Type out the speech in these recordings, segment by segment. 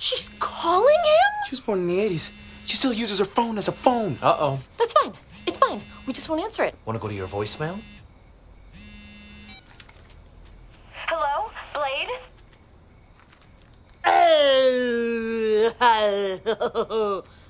She's calling him? She was born in the 80s. She still uses her phone as a phone. Uh oh. That's fine. It's fine. We just won't answer it. Want to go to your voicemail? Hello, Blade? Good,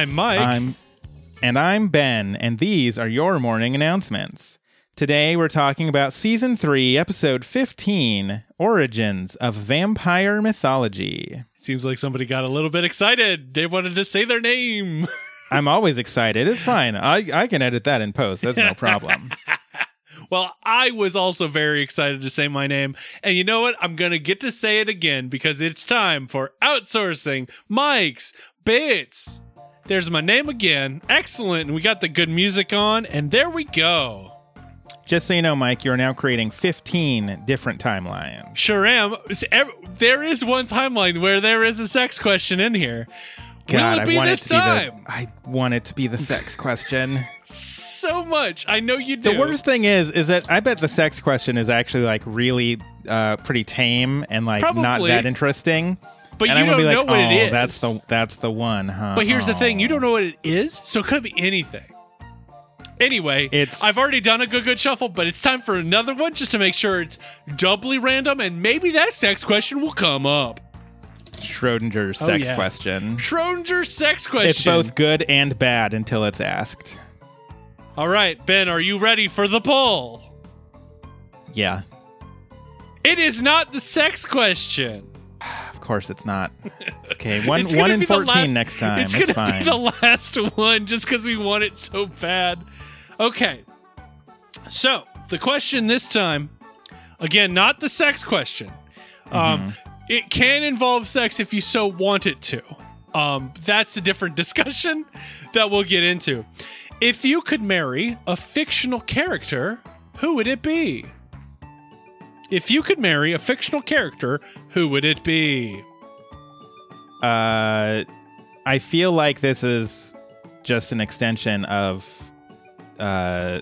I'm Mike. I'm and I'm Ben, and these are your morning announcements. Today we're talking about season 3, episode 15, Origins of Vampire Mythology. Seems like somebody got a little bit excited. They wanted to say their name. I'm always excited. It's fine. I, I can edit that in post. That's no problem. Well, I was also very excited to say my name. And you know what? I'm going to get to say it again because it's time for outsourcing Mike's Bits. There's my name again. Excellent. And we got the good music on. And there we go. Just so you know, Mike, you're now creating 15 different timelines. Sure am. There is one timeline where there is a sex question in here. God, Will it be I want this it to be the I want it to be the sex question. so much. I know you do. The worst thing is, is that I bet the sex question is actually like really uh, pretty tame and like not that interesting. But and you don't be know like, what oh, it is. that's the that's the one, huh? But here's the Oh. thing: you don't oh. know what it is, so it could be anything. Anyway, It's- I've already done a good good shuffle, but it's time for another one just to make sure it's doubly random, and maybe that sex question will come up. Schrodinger's oh, sex Oh, yeah. question. Schrodinger sex question. It's both good and bad until it's asked. All right, Ben, are you ready for the poll? Yeah, It is not the sex question. Of course it's not. Okay, one It's one in fourteen last- next time. It's It's, gonna fine. be the last one just because we want it so bad. Okay. So the question this time, again, not the sex question. Um, it can involve sex if you so want it to. Um, that's a different discussion that we'll get into. If you could marry a fictional character, who would it be? If you could marry a fictional character, who would it be? Uh, I feel like this is just an extension of uh,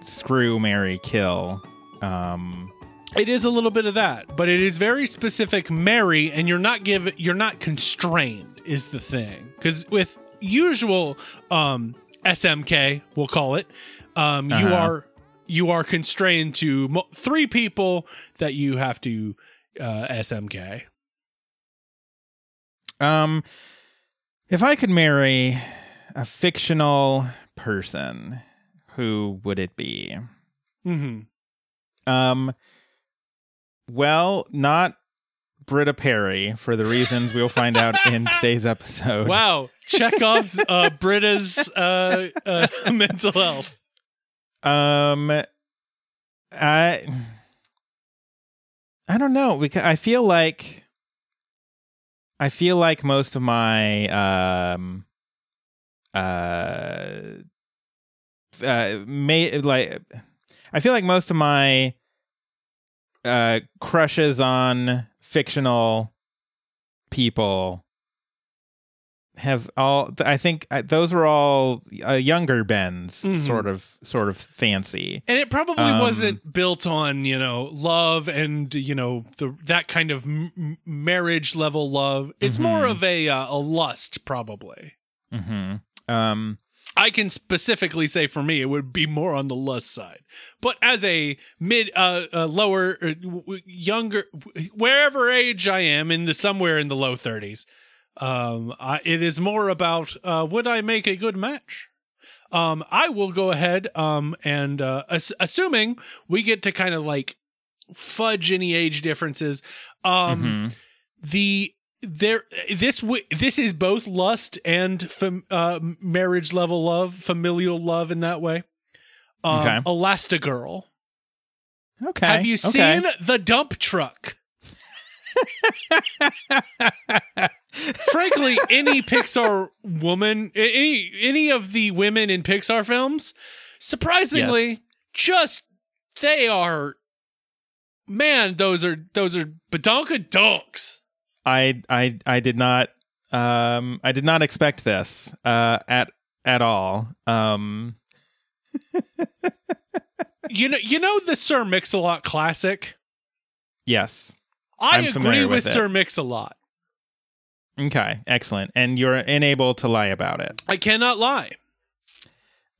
screw, Mary, kill. Um, It is a little bit of that, but it is very specific Mary, and you're not give you're not constrained is the thing. Cuz with usual um SMK, we'll call it, um you Uh-huh. are you are constrained to mo- three people that you have to uh SMK. um, if I could marry a fictional person, who would it be? Mhm. Um, well, not Britta Perry for the reasons we'll find out in today's episode. Wow, Chekhov's uh Britta's uh, uh mental health. Um, I I don't know because I feel like I feel like most of my um uh uh may like I feel like most of my uh crushes on fictional people have all i think uh, those were all uh, younger ben's Mhm. sort of sort of fancy And it probably Um, wasn't built on, you know, love and, you know, the that kind of m- marriage level love. It's Mhm. more of a uh, a lust probably. hmm um I can specifically say for me it would be more on the lust side. But as a mid uh, uh lower uh, younger wherever age I am in the somewhere in the low 30s, um I, it is more about uh would I make a good match? Um I will go ahead um and uh ass- assuming we get to kind of like fudge any age differences um mhm. the there this w- this is both lust and fam- uh, marriage level love, familial love in that way. Um, Okay. Elastigirl. okay Have you okay. seen the dump truck? Frankly, any Pixar woman, any any of the women in Pixar films, surprisingly, Yes. just they are man, those are those are badonka donks. I I I did not um I did not expect this uh at at all. Um You know, you know the Sir Mix-a-Lot classic. yes. I I'm agree with, with. Sir Mix-a-Lot. Okay, excellent. And you're unable to lie about it. I cannot lie.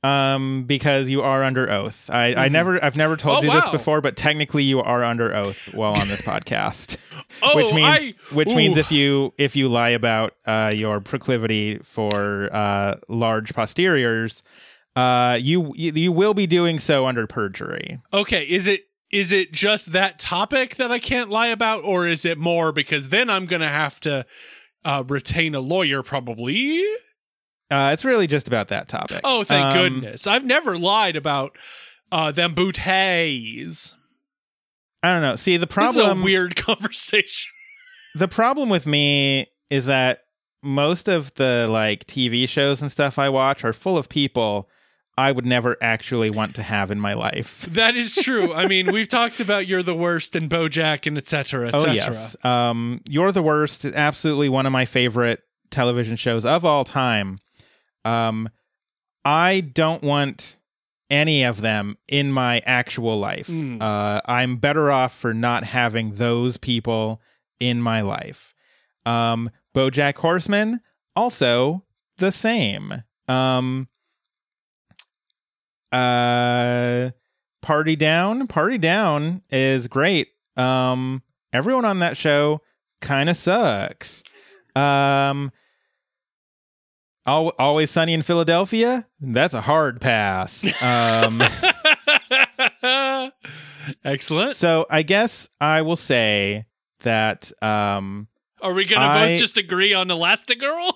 Um because you are under oath. I I never I've never told Oh, you this before, but technically you are under oath while on this podcast. Oh, which means I- which means if you if you lie about uh, your proclivity for uh, large posteriors, uh, you you will be doing so under perjury. Okay, is it is it just that topic that I can't lie about, or is it more because then I'm gonna have to uh, retain a lawyer probably? Uh, it's really just about that topic. Oh, thank Um, goodness! I've never lied about uh, them bouteilles. I don't know. See, the problem is a weird conversation. the problem with me is that most of the like TV shows and stuff I watch are full of people I would never actually want to have in my life. That is true. I mean, we've talked about you're the worst and BoJack and etc. Oh etc. yes. Um, You're the worst. is Absolutely one of my favorite television shows of all time. Um, I don't want any of them in my actual life. Mm. Uh, I'm better off for not having those people in my life. Um, BoJack Horseman also the same. Um, uh, Party Down. Party Down is great. Um, everyone on that show kind of sucks. Um, Al- Always Sunny in Philadelphia. That's a hard pass. Um, Excellent. so I guess I will say that. Um, Are we gonna I- both just agree on Elastigirl?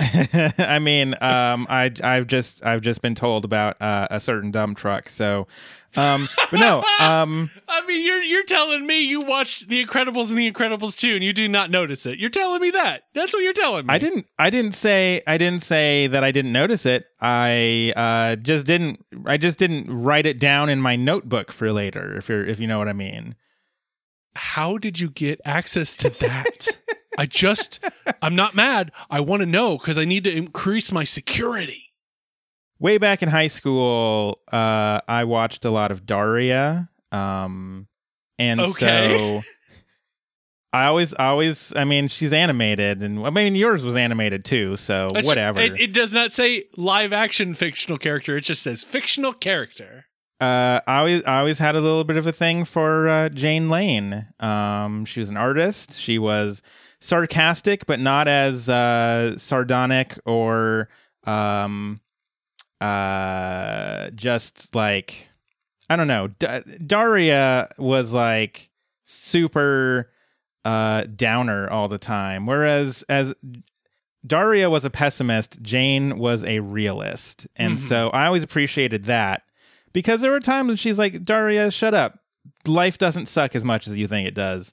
I mean, um, I I've just I've just been told about uh, a certain dump truck. So, um, but no, um, I mean, you're you're telling me you watched The Incredibles and The Incredibles 2 and you do not notice it. You're telling me that. That's what you're telling me. I didn't I didn't say I didn't say that I didn't notice it. I uh, just didn't I just didn't write it down in my notebook for later. If you're if you know what I mean. How did you get access to that? I just I'm not mad. I want to know cuz I need to increase my security. Way back in high school, uh, I watched a lot of Daria. Um, and Okay. so I always, I always, I mean, she's animated, and I mean, yours was animated too. So That's- whatever. It, it does not say live action fictional character. It just says fictional character. uh, I always, I always had a little bit of a thing for uh, Jane Lane. Um, she was an artist. She was sarcastic, but not as uh, sardonic or um, uh, just like I don't know. D- Daria was like super uh, downer all the time, whereas as Daria was a pessimist, Jane was a realist, and Mhm. so I always appreciated that because there were times when she's like, "Daria, shut up. Life doesn't suck as much as you think it does."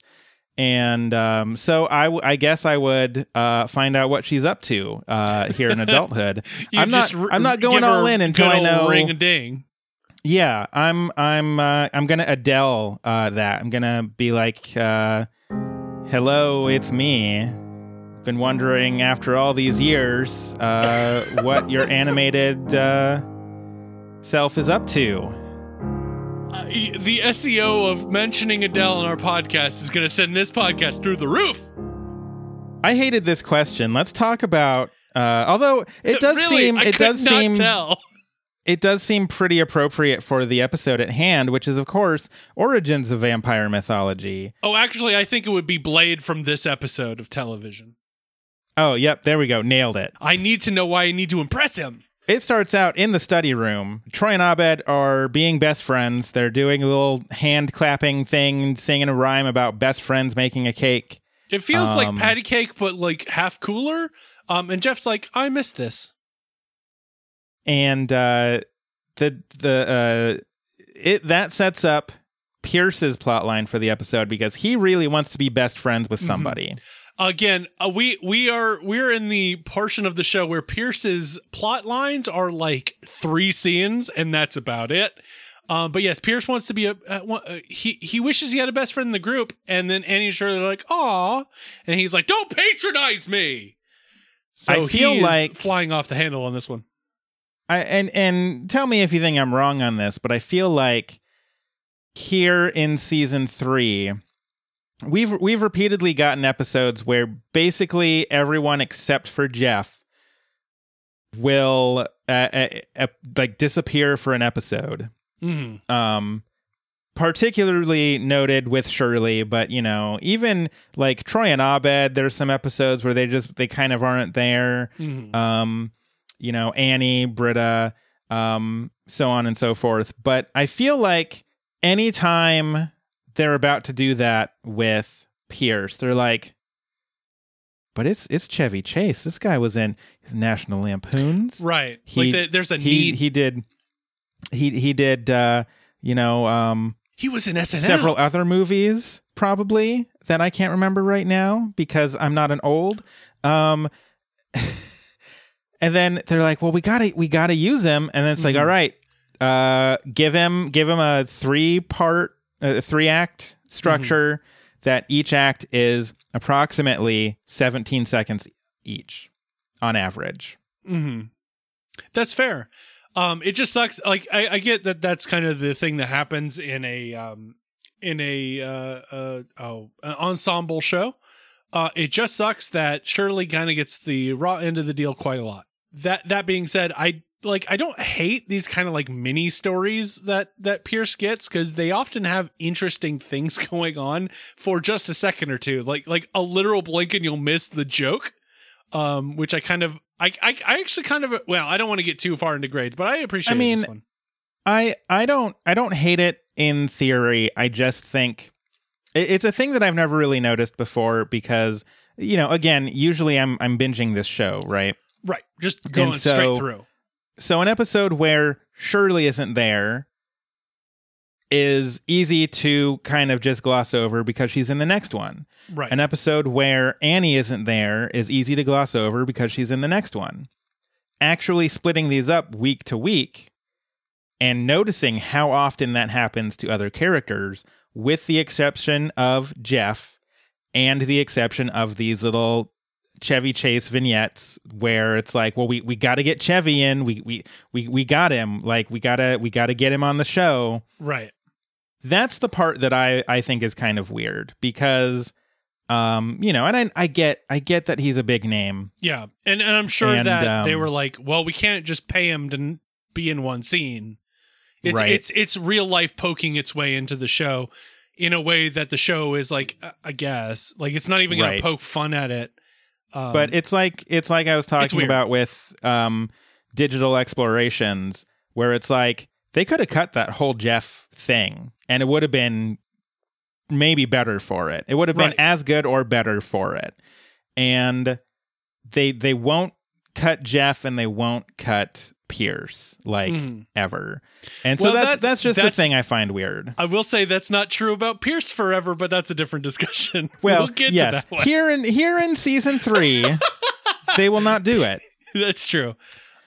And um, so I, w- I guess I would uh, find out what she's up to uh, here in adulthood. I'm not. r- I'm not going all in until I know. ring a ding. Yeah, I'm. I'm. Uh, I'm gonna Adele uh, that. I'm gonna be like, uh, "Hello, it's me." Been wondering after all these years uh, what your animated uh, self is up to. Uh, the SEO of mentioning Adele on our podcast is going to send this podcast through the roof. I hated this question. Let's talk about. Uh, although it does Really, seem, it does seem, tell. it does seem pretty appropriate for the episode at hand, which is of course origins of vampire mythology. Oh, actually, I think it would be Blade from this episode of television. Oh, yep, there we go, nailed it. I need to know why I need to impress him. It starts out in the study room. Troy and Abed are being best friends. They're doing a little hand clapping thing, singing a rhyme about best friends making a cake. It feels like Um, patty cake, but like half cooler. Um, and Jeff's like, I missed this. And uh, the the uh, it that sets up Pierce's plotline for the episode because he really wants to be best friends with somebody. Again, uh, we we are we're in the portion of the show where Pierce's plot lines are like three scenes, and that's about it. Um, but yes, Pierce wants to be a uh, uh, he he wishes he had a best friend in the group, and then Annie and Shirley are like, "Aw," and he's like, "Don't patronize me." So I feel like- flying off the handle on this one. I, and and tell me if you think I'm wrong on this, but I feel like here in season three, we've we've repeatedly gotten episodes where basically everyone except for Jeff will uh, uh, uh, like disappear for an episode. hmm Um, particularly noted with Shirley, but you know, even like Troy and Abed, there's some episodes where they just they kind of aren't there hmm um, you know, Annie, Britta, um, so on and so forth. But I feel like anytime they're about to do that with Pierce, they're like, but it's it's Chevy Chase. This guy was in National Lampoons. Right. He- like the, there's a He need. He, did he he did uh, you know, um he was in SNL. several other movies probably that I can't remember right now because I'm not an old. Um, and then they're like, "Well, we gotta we gotta use him," and then it's like, Mhm. "All right, uh, give him give him a three part, uh, three act structure that each act is approximately 17 seconds each on average." hmm That's fair. Um, it just sucks. Like I, I get that that's kind of the thing that happens in a um in a uh, uh oh an ensemble show. Uh, it just sucks that Shirley kind of gets the raw end of the deal quite a lot. That that being said, I like I don't hate these kind of like mini stories that that Pierce gets because they often have interesting things going on for just a second or two. Like like a literal blink and you'll miss the joke um, which I kind of, I, I, I actually kind of, well, I don't want to get too far into grades, but I appreciate I mean, this one. I I don't I don't hate it in theory. I just think it- it's a thing that I've never really noticed before because you know again usually I'm I'm binging this show right. Right, just going so- straight through. So an episode where Shirley isn't there is easy to kind of just gloss over because she's in the next one. Right, An episode where Annie isn't there is easy to gloss over because she's in the next one. Actually, splitting these up week to week and noticing how often that happens to other characters, with the exception of Jeff and the exception of these little Chevy Chase vignettes where it's like, well, we, we got to get Chevy in. We, we, we, we got him. Like, we got to, we got to get him on the show right, that's the part that I I think is kind of weird because um you know and I I get I get that he's a big name yeah, and and I'm sure And, that they um, were like, well, we can't just pay him to be in one scene. It's Right. it's it's real life poking its way into the show in a way that the show is like, I guess, like it's not even going Right. to poke fun at it. Um, but it's like it's like I was talking about with um digital explorations where it's like they could have cut that whole Jeff thing and it would have been maybe better for it. It would have been Right. as good or better for it. And they they won't cut Jeff and they won't cut Pierce like Mhm. ever. And so Well, that's that's- that's just that's- the thing I find weird. I will say that's not true about Pierce forever, but that's a different discussion. Well, we'll get yes, to that one. here in here in season 3 they will not do it. That's true.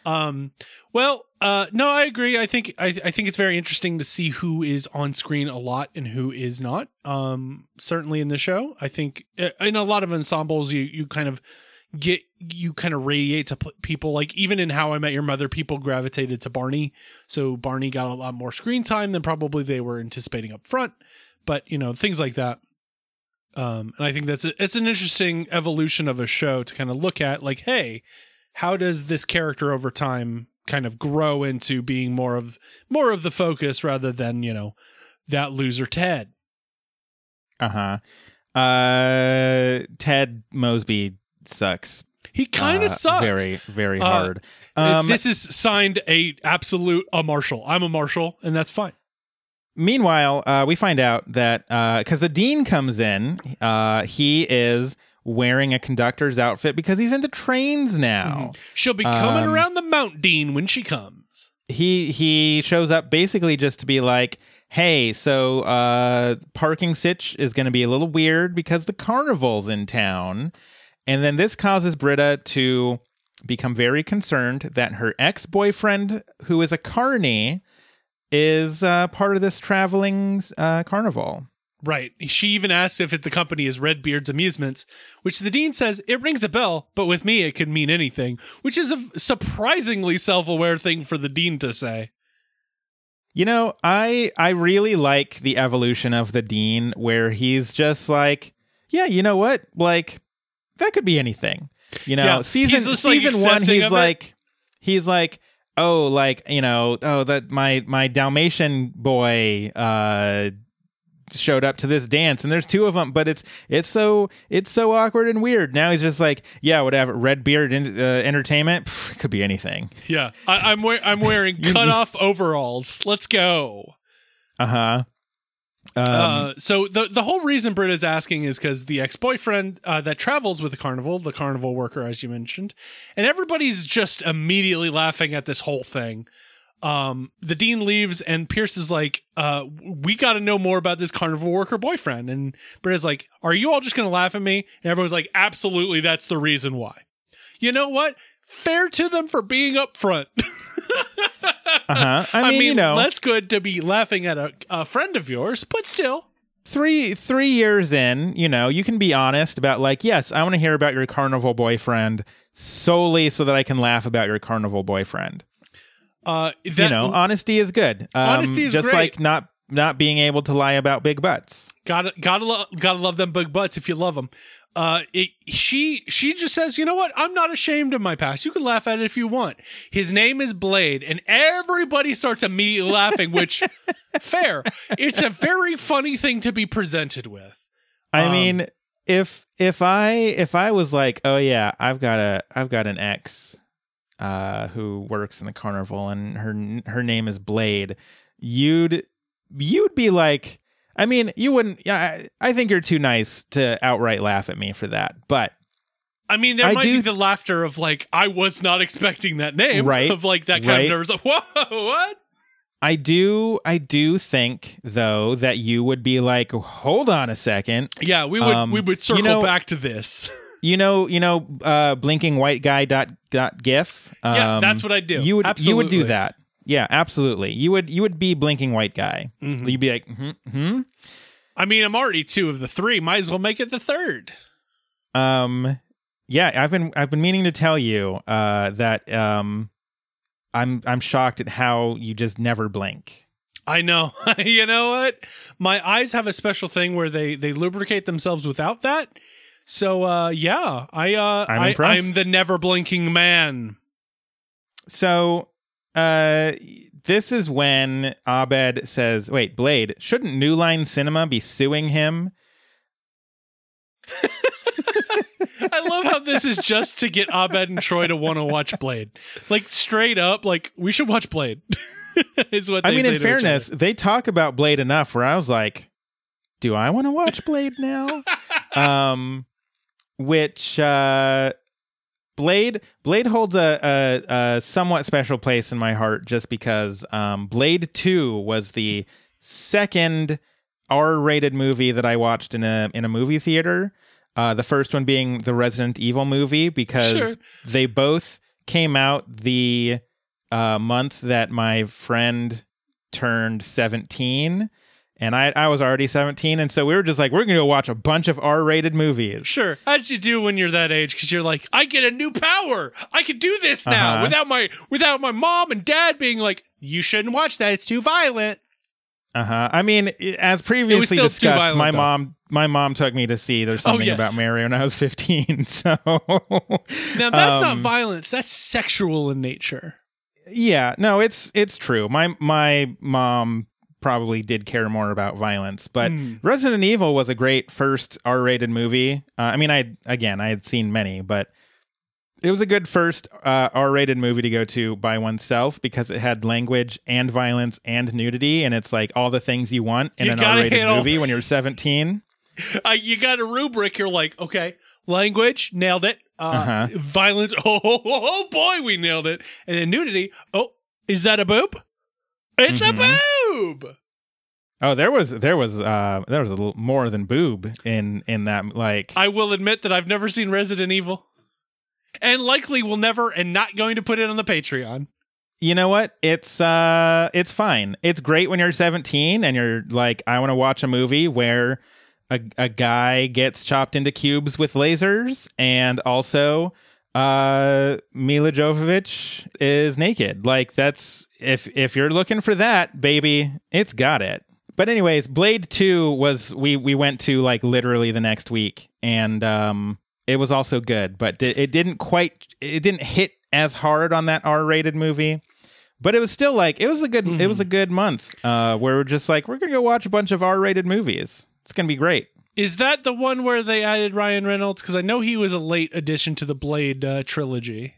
Um, well, uh, no, I agree. I think I, I think it's very interesting to see who is on screen a lot and who is not. Um, certainly in the show, I think uh, in a lot of ensembles, you you kind of get you kind of radiate to people. Like even in How I Met Your Mother, people gravitated to Barney, so Barney got a lot more screen time than probably they were anticipating up front. But you know things like that. Um, and I think that's a, it's an interesting evolution of a show to kind of look at. Like, hey, how does this character over time kind of grow into being more of more of the focus rather than you know that loser Ted? Uh-huh. Uh Ted Mosby sucks. He kind of uh, sucks. Very very Uh, hard. Uh, Um this is signed a absolute a Marshall. I'm a Marshall, and that's fine. meanwhile, uh we find out that uh cuz the dean comes in, uh he is wearing a conductor's outfit because he's into trains now. She'll be coming Um, around the Mount Dean when she comes. he he shows up basically just to be like hey so uh parking sitch is going to be a little weird because the carnival's in town and then this causes britta to become very concerned that her ex-boyfriend who is a carney is uh, part of this traveling uh, carnival. Right. She even asks if it, the company is Redbeard's Amusements, which the dean says it rings a bell, but with me it could mean anything, which is a surprisingly self-aware thing for the dean to say. You know, I I really like the evolution of the dean where he's just like, yeah, you know what? Like that could be anything. You know, Yeah, he's season like, season 1 he's of it. like he's like, "Oh, like, you know, oh that my my Dalmatian boy uh showed up to this dance and there's two of them but it's it's so it's so awkward and weird now he's just like yeah whatever red beard in, uh, entertainment Pff, it could be anything Yeah. I, I'm, we- I'm wearing cut off overalls. Let's go. uh-huh um, uh, so the the whole reason Britt is asking is because the ex boyfriend uh, that travels with the carnival, the carnival worker, as you mentioned, and everybody's just immediately laughing at this whole thing. Um, the dean leaves, and Pierce is like, uh, "We got to know more about this carnival worker boyfriend." And Britt is like, "Are you all just going to laugh at me?" And everyone's like, "Absolutely, that's the reason why." You know what? Fair to them for being upfront. uh-huh I mean, you know that's good to be laughing at a, a friend of yours, but still. three three years in, you know, you can be honest about like, yes, I want to hear about your carnival boyfriend solely so that I can laugh about your carnival boyfriend. Uh, that, you know, honesty is good. Um, Honesty is just great. like not not being able to lie about big butts. gotta gotta lo- gotta love them big butts if you love them. Uh, it, she she just says, you know what? I'm not ashamed of my past. You can laugh at it if you want. His name is Blade, and everybody starts immediately laughing. Which fair. It's a very funny thing to be presented with. I Um, mean, if if I if I was like, oh yeah, I've got a I've got an ex uh who works in the carnival and her her name is Blade, you'd you'd be like I mean, you wouldn't yeah, I, I think you're too nice to outright laugh at me for that. But I mean, there I might do- be the laughter of like, I was not expecting that name, Right, Of like that kind right. of nervous. Like, Whoa, what? I do I do think though that you would be like, hold on a second. Yeah, we would Um, we would circle you know- back to this. You know, you know, uh, blinking white guy dot dot gif. Um, Yeah, that's what I'd do. You would you would do that. Yeah, absolutely. You would you would be blinking white guy. Mm-hmm. You'd be like, hmm, hmm. I mean, I'm already two of the three. Might as well make it the third. Um, yeah, I've been I've been meaning to tell you uh, that um, I'm I'm shocked at how you just never blink. I know. you know what? My eyes have a special thing where they they lubricate themselves without that. So uh yeah, I uh I'm I, impressed. I'm the never blinking man. So, uh, this is when Abed says, "Wait, Blade, shouldn't New Line Cinema be suing him?" I love how this is just to get Abed and Troy to want to watch Blade. Like straight up, like we should watch Blade. is what I mean, in fairness, they talk about Blade enough where I was like, do I want to watch Blade now? um, which uh, Blade Blade holds a, a, a somewhat special place in my heart just because um, Blade Two was the second R-rated movie that I watched in a in a movie theater. Uh, the first one being the Resident Evil movie because Sure. they both came out the uh, month that my friend turned 17 and I, I was already 17 and so we were just like we're gonna go watch a bunch of r-rated movies Sure, as you do when you're that age, because you're like, I get a new power. I can do this now Uh-huh. without my without my mom and dad being like, you shouldn't watch that. It's too violent. uh-huh i mean as previously discussed violent, my though. mom my mom took me to see there's Oh, something yes. about mary when i was 15 so Now that's not Um, violence. That's sexual in nature. yeah no it's it's true my my mom probably did care more about violence but Hmm. resident evil was a great first r-rated movie uh, i mean i again i had seen many but it was a good first uh, r-rated movie to go to by oneself because it had language and violence and nudity and it's like all the things you want in You an r-rated all- movie when you're 17 Uh, you got a rubric. You're like, okay, language, nailed it. Uh, Uh-huh. Violence, oh, oh, oh, oh, boy, we nailed it. And then nudity. Oh, is that a boob? It's Mhm. a boob. Oh there was there was uh there was a little more than boob in in that like I will admit that I've never seen Resident Evil, and likely will never, and not going to put it on the Patreon. you know what? It's uh it's fine. It's great when you're 17 and you're like I want to watch a movie where a a guy gets chopped into cubes with lasers and also uh Milla Jovovich is naked. Like that's if if you're looking for that, baby, it's got it. But anyways, Blade 2 was we we went to like literally the next week and um it was also good, but it didn't quite it didn't hit as hard on that R-rated movie. But it was still like it was a good it was a good month uh where we're just like we're going to go watch a bunch of R-rated movies. It's going to be great. Is that the one where they added Ryan Reynolds? Because I know he was a late addition to the Blade uh, trilogy.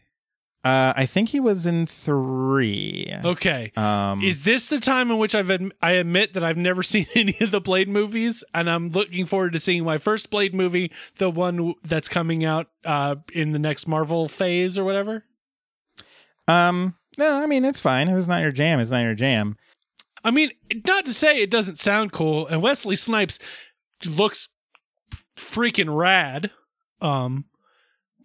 Uh I think he was in 3. Okay. Um Is this the time in which I've adm- I admit that I've never seen any of the Blade movies, and I'm looking forward to seeing my first Blade movie, the one that's coming out uh, in the next Marvel phase or whatever. um no, I mean it's fine. If it's not your jam, it's not your jam. I mean, not to say it doesn't sound cool, and Wesley Snipes looks freaking rad. Um,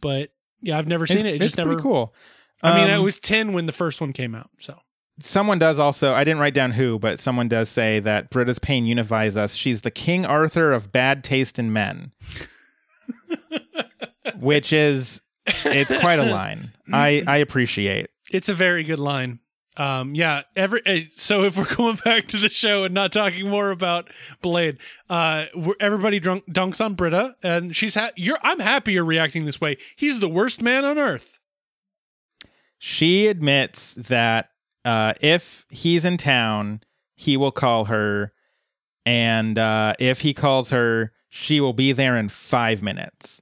but yeah, I've never It's, seen it. It it's just never. pretty cool. I mean, I Um, was ten when the first one came out, so someone does also i didn't write down who but someone does say that britta's pain unifies us she's the king arthur of bad taste in men which is it's quite a line i i appreciate it's a very good line. Um, yeah. Every uh, so if we're going back to the show and not talking more about Blade, uh, everybody drunk dunks on Britta, and she's ha- you're. I'm happy you're reacting this way. He's the worst man on earth. she admits that uh if he's in town he will call her and uh if he calls her she will be there in five minutes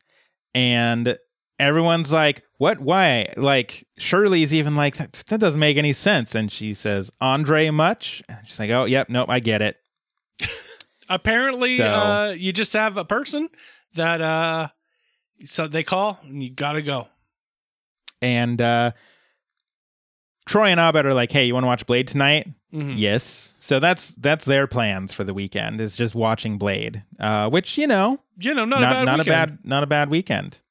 and everyone's like what? Why? Like shirley's even like that, that doesn't make any sense. And she says andre much? And she's like oh yep nope i get it. Apparently, So- uh, you just have a person that uh, so they call and you gotta go. and uh troy and abed are like hey you want to watch blade tonight? Mhm. yes. So that's that's their plans for the weekend is just watching blade uh which you know You know, not, not a bad not weekend. a bad not a bad weekend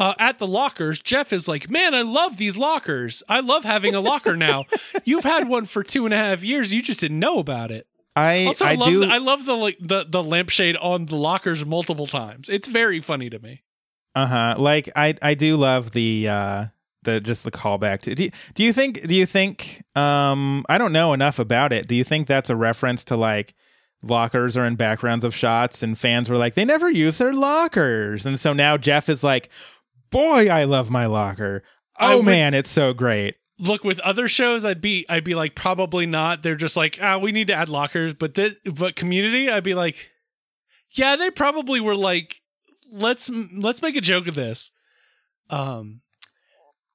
uh, at the lockers, Jeff is like, "Man, I love these lockers. I love having a locker now. You've had one for two and a half years. You just didn't know about it." I Also, I, love do I love the like the the lampshade on the lockers multiple times. It's very funny to me. uh huh like I I do love the uh the just the callback to do you, do you think do you think um I don't know enough about it do you think that's a reference to like lockers are in backgrounds of shots and fans were like they never use their lockers and so now Jeff is like boy I love my locker oh would- man it's so great Look, with other shows, I'd be I'd be like probably not. They're just like ah, we need to add lockers. But this, but Community, I'd be like, yeah, they probably were like, let's let's make a joke of this. Um,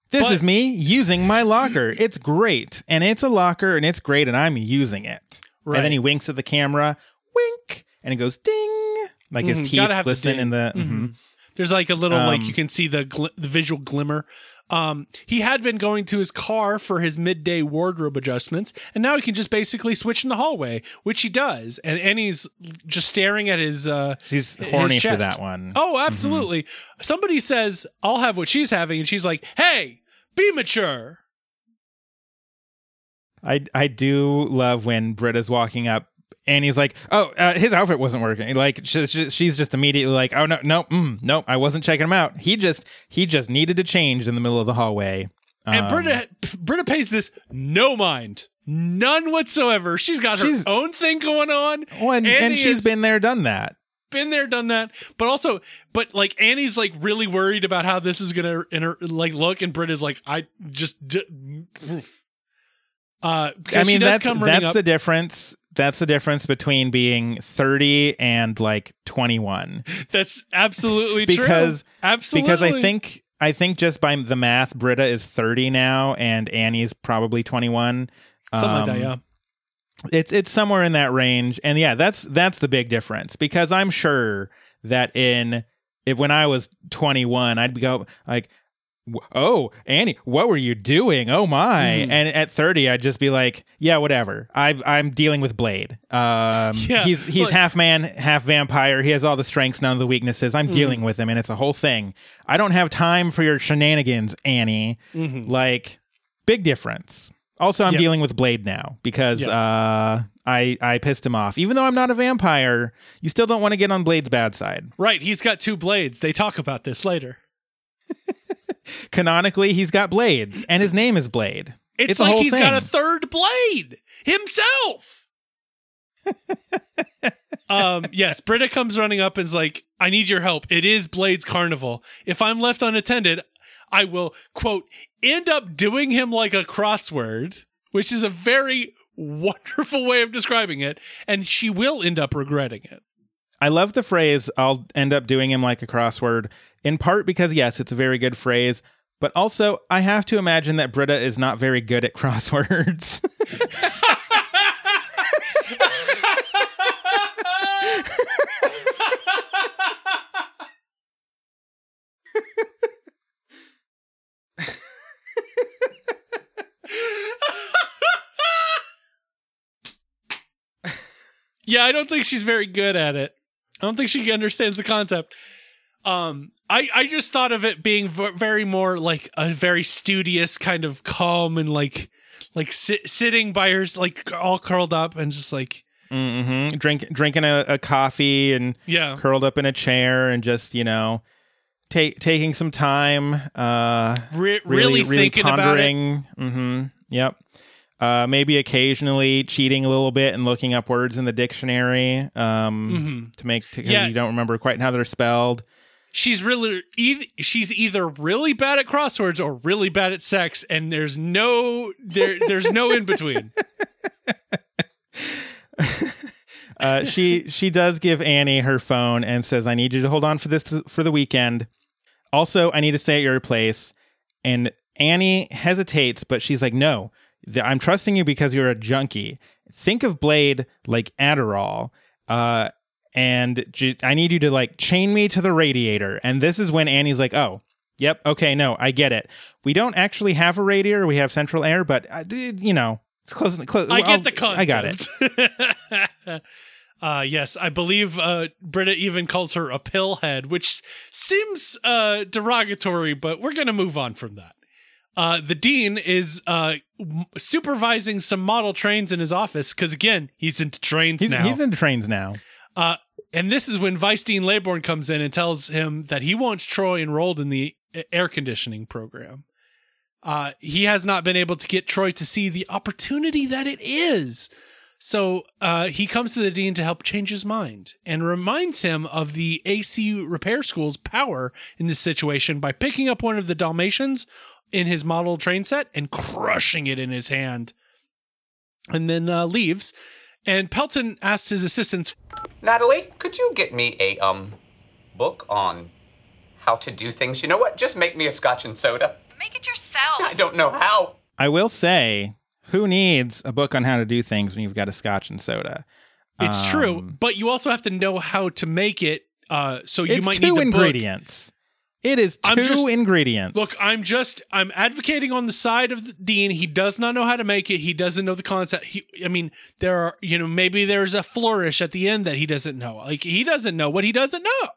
This But- is me using my locker. It's great. And it's a locker and it's great and I'm using it. Right. And then he winks at the camera, wink, and it goes ding. Like his Mhm, teeth gotta have the glisten in the. Mhm. mhm. There's like a little like Um, you can see the gl- the visual glimmer. Um, he had been going to his car for his midday wardrobe adjustments, and now he can just basically switch in the hallway, which he does. And Annie's just staring at his. Uh, his horny for that one. Oh, absolutely. Somebody says, "I'll have what she's having," and she's like, "Hey, be mature." I, I do love when Britta's walking up and he's like, oh, uh, his outfit wasn't working. Like she, she- she's just immediately like, oh no, no, mm, no, I wasn't checking him out. He just he just needed to change in the middle of the hallway. And Um, Britta, Britta pays this no mind, none whatsoever. She's got her She's- own thing going on. well, and, and she's been there, done that. been there, done that. But also, but like Annie's like really worried about how this is gonna inter- like look, and Britta's like, I just. D- uh, because I mean, that's that's up. the difference. That's the difference between being 30 and like 21. that's absolutely Because- true. Absolutely, Because I think I think just by the math, Britta is 30 now and Annie's probably 21. something like that. Um, Yeah. It's it's somewhere in that range. And yeah, that's that's the big difference because I'm sure that in if when I was 21, I'd go like "W- Oh, Annie, what were you doing? Oh my! Mhm. And at thirty, I'd just be like, "Yeah, whatever. I, I'm dealing with Blade. Um, Yeah, he's he's half man, half vampire. He has all the strengths, none of the weaknesses. I'm dealing with him, and it's a whole thing. I don't have time for your shenanigans, Annie. Mhm. Like, big difference. Also, I'm Yep. dealing with Blade now because Yep. uh, I I pissed him off. Even though I'm not a vampire, you still don't want to get on Blade's bad side. Right, he's got two blades. They talk about this later. Canonically, he's got blades, and his name is Blade. It's, a like he's got a third blade himself. um, yes, Britta comes running up and is like, I need your help. It is Blade's carnival. If I'm left unattended, I will, quote, end up doing him like a crossword, which is a very wonderful way of describing it. And she will end up regretting it. I love the phrase, I'll end up doing him like a crossword, in part because, yes, it's a very good phrase, but also I have to imagine that Britta is not very good at crosswords. Yeah, I don't think she's very good at it. I don't think she understands the concept. Um, I I just thought of it being v- very more like a very studious kind of calm and like like sit, sitting by her like all curled up and just like hmm Drink, drinking a, a coffee and yeah curled up in a chair and just, you know, take taking some time. Uh, re- really, really, thinking about it. pondering. Mm-hmm. Yep. Uh, maybe occasionally cheating a little bit and looking up words in the dictionary um, to make because Yeah. you don't remember quite how they're spelled. She's really e- she's either really bad at crosswords or really bad at sex, and there's no there there's no in between. Uh, she she does give Annie her phone and says, "I need you to hold on for this for the weekend. Also, I need to stay at your place." And Annie hesitates, but she's like, "No, th- I'm trusting you because you're a junkie. Think of Blade like Adderall, uh, and I need you to like chain me to the radiator." And this is when Annie's like, "Oh." Yep. Okay. No, I get it. We don't actually have a radiator. We have central air, but uh, you know, it's close. close I get the concept. I got it. uh, yes, I believe uh, Britta even calls her a pillhead, which seems uh, derogatory, but we're going to move on from that. Uh, the dean is uh, supervising some model trains in his office because, again, he's into trains He's now. he's into trains now. Uh, and this is when Vice Dean Laybourne comes in and tells him that he wants Troy enrolled in the air conditioning program. Uh, he has not been able to get Troy to see the opportunity that it is. So uh, he comes to the dean to help change his mind and reminds him of the AC repair school's power in this situation by picking up one of the Dalmatians in his model train set and crushing it in his hand. And then uh, leaves. And Pelton asks his assistants Natalie, could you get me a um book on how to do things? You know what? Just make me a scotch and soda. Make it yourself. I don't know how. I will say, who needs a book on how to do things when you've got a scotch and soda? It's true, Um, but you also have to know how to make it. Uh, so you it's might two need the ingredients. It is 2 I'm just- ingredients. Look, I'm just I'm advocating on the side of the dean. He does not know how to make it. He doesn't know the concept. He, I mean, there are you know maybe there's a flourish at the end that he doesn't know. Like he doesn't know what he doesn't know.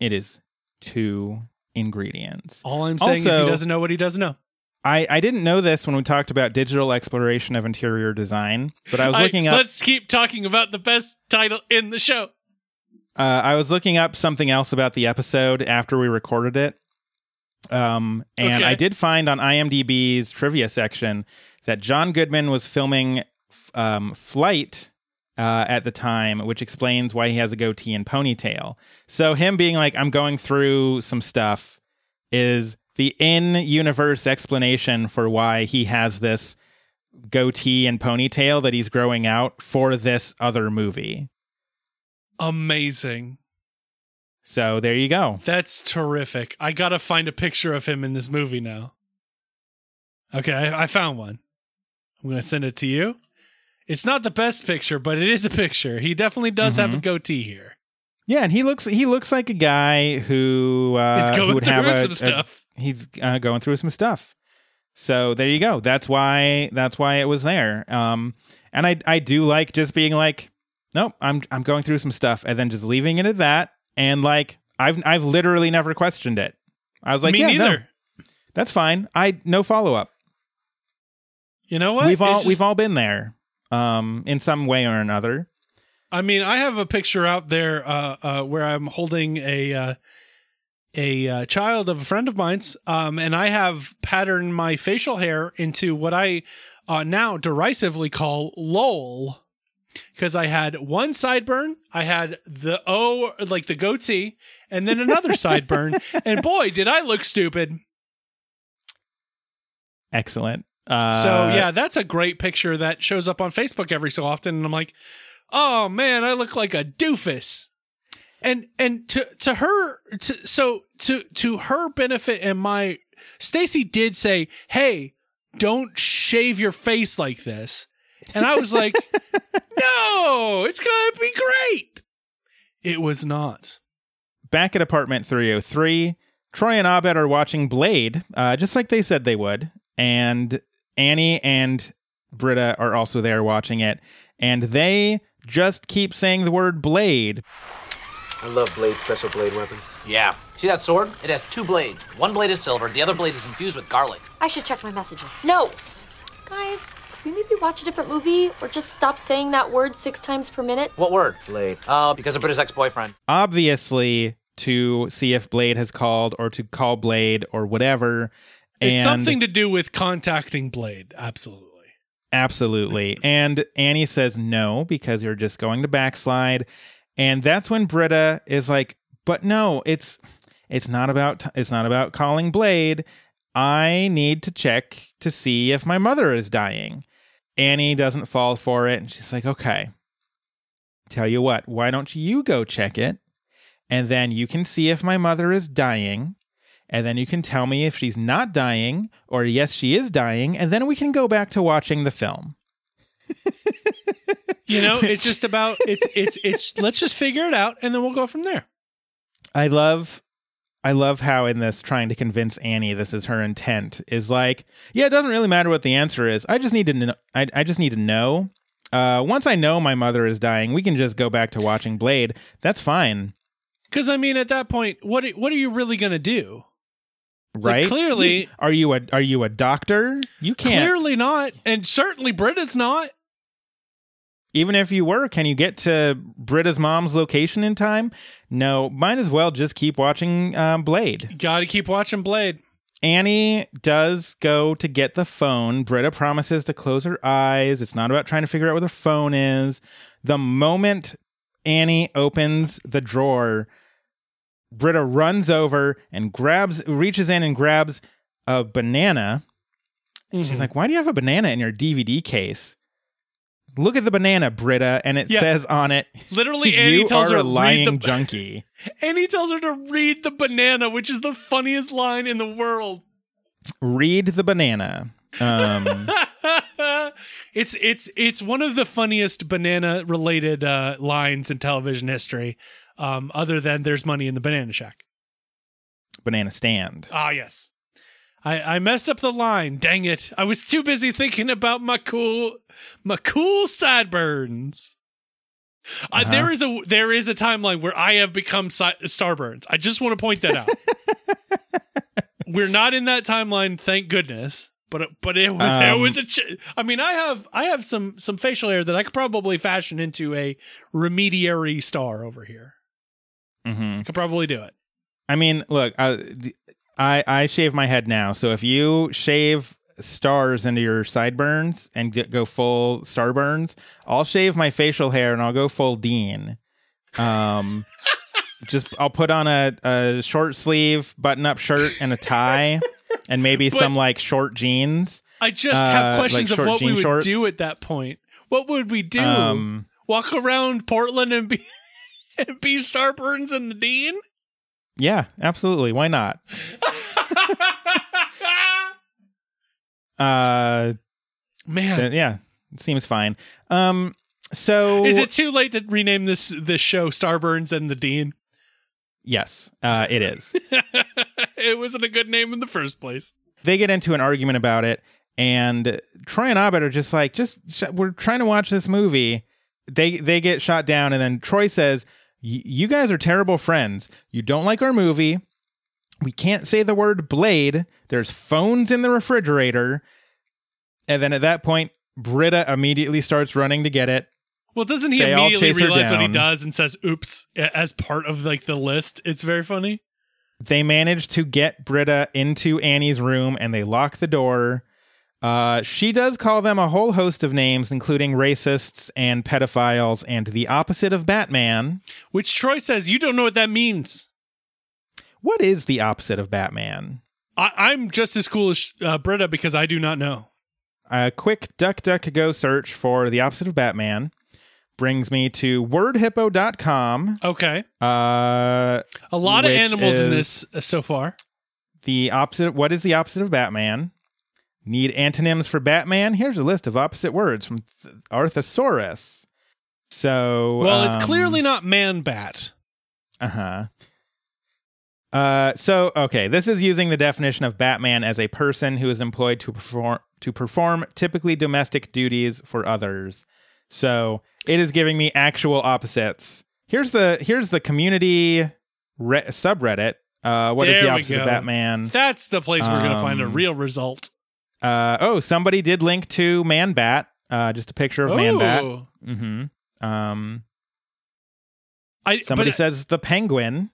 it is two ingredients. All I'm saying is he doesn't know what he doesn't know. I, I didn't know this when we talked about digital exploration of interior design, but I was I- looking up. Let's keep talking about the best title in the show. Uh, I was looking up something else about the episode after we recorded it. Um, and Okay. I did find on IMDb's trivia section that John Goodman was filming f- um, Flight uh, at the time, which explains why he has a goatee and ponytail. So him being like, "I'm going through some stuff," is the in-universe explanation for why he has this goatee and ponytail that he's growing out for this other movie. Amazing. So there you go. That's terrific. I gotta find a picture of him in this movie now. Okay, I, I found one. I'm gonna send it to you. It's not the best picture, but it is a picture. He definitely does have a goatee here. Yeah, and he looks he looks like a guy who uh, He's who would through have a- some a- stuff. he's uh, going through some stuff. So there you go. That's why that's why it was there. Um, and I I do like just being like, nope, I'm I'm going through some stuff, and then just leaving it at that. And like I've I've literally never questioned it. I was like, Me yeah, no, that's fine. I no follow up. You know what? we've all just- we've all been there, um, in some way or um, in some way or another. I mean, I have a picture out there uh, uh, where I'm holding a uh, a uh, child of a friend of mine's, um, and I have patterned my facial hair into what I uh, now derisively call "lol," because I had one sideburn, I had the O, like the goatee, and then another sideburn, and boy, did I look stupid. Excellent. Uh, So yeah, that's a great picture that shows up on Facebook every so often, and I'm like, oh man, I look like a doofus. And and to to her to so to to her benefit and my Stacy did say, hey, don't shave your face like this, and I was like, no, it's gonna be great. It was not. back at apartment 303, Troy and Abed are watching Blade, uh, just like they said they would. And Annie and Britta are also there watching it. And they just keep saying the word Blade. I love Blade special blade weapons. Yeah. See that sword? It has two blades. One blade is silver, the other blade is infused with garlic. I should check my messages. No! Guys, could we maybe watch a different movie or just stop saying that word six times per minute? What word? Blade. Oh, because of Britta's ex-boyfriend. Obviously, to see if Blade has called or to call Blade or whatever. It's something to do with contacting Blade. Absolutely. Absolutely. And Annie says no because you're just going to backslide. And that's when Britta is like, "But no, it's it's not about it's not about calling Blade. I need to check to see if my mother is dying." Annie doesn't fall for it and she's like, "Okay. Tell you what, why don't you go check it? And then you can see if my mother is dying." And then you can tell me if she's not dying or yes, she is dying. And then we can go back to watching the film. You know, it's just about it's it's it's let's just figure it out and then we'll go from there. I love I love how in this trying to convince Annie this is her intent is like, yeah, it doesn't really matter what the answer is. I just need to know I, I just need to know. Uh, once I know my mother is dying, we can just go back to watching Blade. That's fine, Because I mean, at that point, what what are you really gonna do? right? clearly- are you a are you a doctor? You can't. Clearly not, and certainly Britta's not. Even if you were, can you get to Britta's mom's location in time? No, might as well just keep watching um, Blade. Got to keep watching Blade. Annie does go to get the phone. Britta promises to close her eyes. It's not about trying to figure out where the phone is. The moment Annie opens the drawer, Britta runs over and grabs, reaches in and grabs a banana. She's like, Why do you have a banana in your DVD case? Look at the banana, Britta, and it Yeah. says on it, Literally, Annie you tells are her a to read lying the junkie. Annie tells her to read the banana, which is the funniest line in the world. Read the banana. Um, it's it's it's one of the funniest banana related uh, lines in television history. Um, other than there's money in the banana shack. banana stand. Ah, yes. I, I messed up the line. Dang it! I was too busy thinking about my cool, my cool sideburns. Uh, Uh-huh. there is a there is a timeline where I have become si- starburns. I just want to point that out. We're not in that timeline, thank goodness. But but it, there Um, was a. Ch- I mean, I have I have some some facial hair that I could probably fashion into a remediary star over here. Mm-hmm. I could probably do it. I mean, look, I, I I shave my head now, so if you shave stars into your sideburns and get, go full starburns, I'll shave my facial hair and I'll go full Dean. Um, just I'll put on a, a short sleeve button up shirt and a tie, and maybe But- some like short jeans. I just have Uh, questions like of what we would shorts? do at that point. What would we do? Um, Walk around Portland and be and be Starburns and the Dean? yeah, absolutely. Why not? Uh, Man, th- yeah, it seems fine. Um, so is it too late to rename this this show Starburns and the Dean? Yes, uh, it is. it wasn't a good name in the first place. they get into an argument about it, and Troy and Abed are just like, just sh- we're trying to watch this movie. They they get shot down, and then Troy says, "Y- "You guys are terrible friends. You don't like our movie. We can't say the word blade. There's phones in the refrigerator. And then at that point, Britta immediately starts running to get it. Well, doesn't he They immediately realize what he does and says "oops" as part of like the list? It's very funny. They manage to get Britta into Annie's room and they lock the door. Uh, she does call them a whole host of names, including racists and pedophiles and the opposite of Batman. Which Troy says you don't know what that means. What is the opposite of Batman? I- I'm just as cool as uh, Britta because I do not know. A quick DuckDuckGo search for the opposite of Batman brings me to wordhippo.com. Okay, Uh, a lot of animals in this uh, so far. the opposite. What is the opposite of Batman? Need antonyms for Batman? Here's a list of opposite words from Th- Arthosaurus. So, Well, it's um, clearly not man bat. Uh-huh. Uh so okay, this is using the definition of Batman as a person who is employed to perform to perform typically domestic duties for others. So, it is giving me actual opposites. Here's the here's the community re- subreddit. Uh what is There the opposite of. Batman? That's the place we're gonna find a Um, real result. Uh oh, somebody did link to Man Bat. Uh just a picture of Man Bat. Ooh. Mhm. Um I, somebody says the penguin.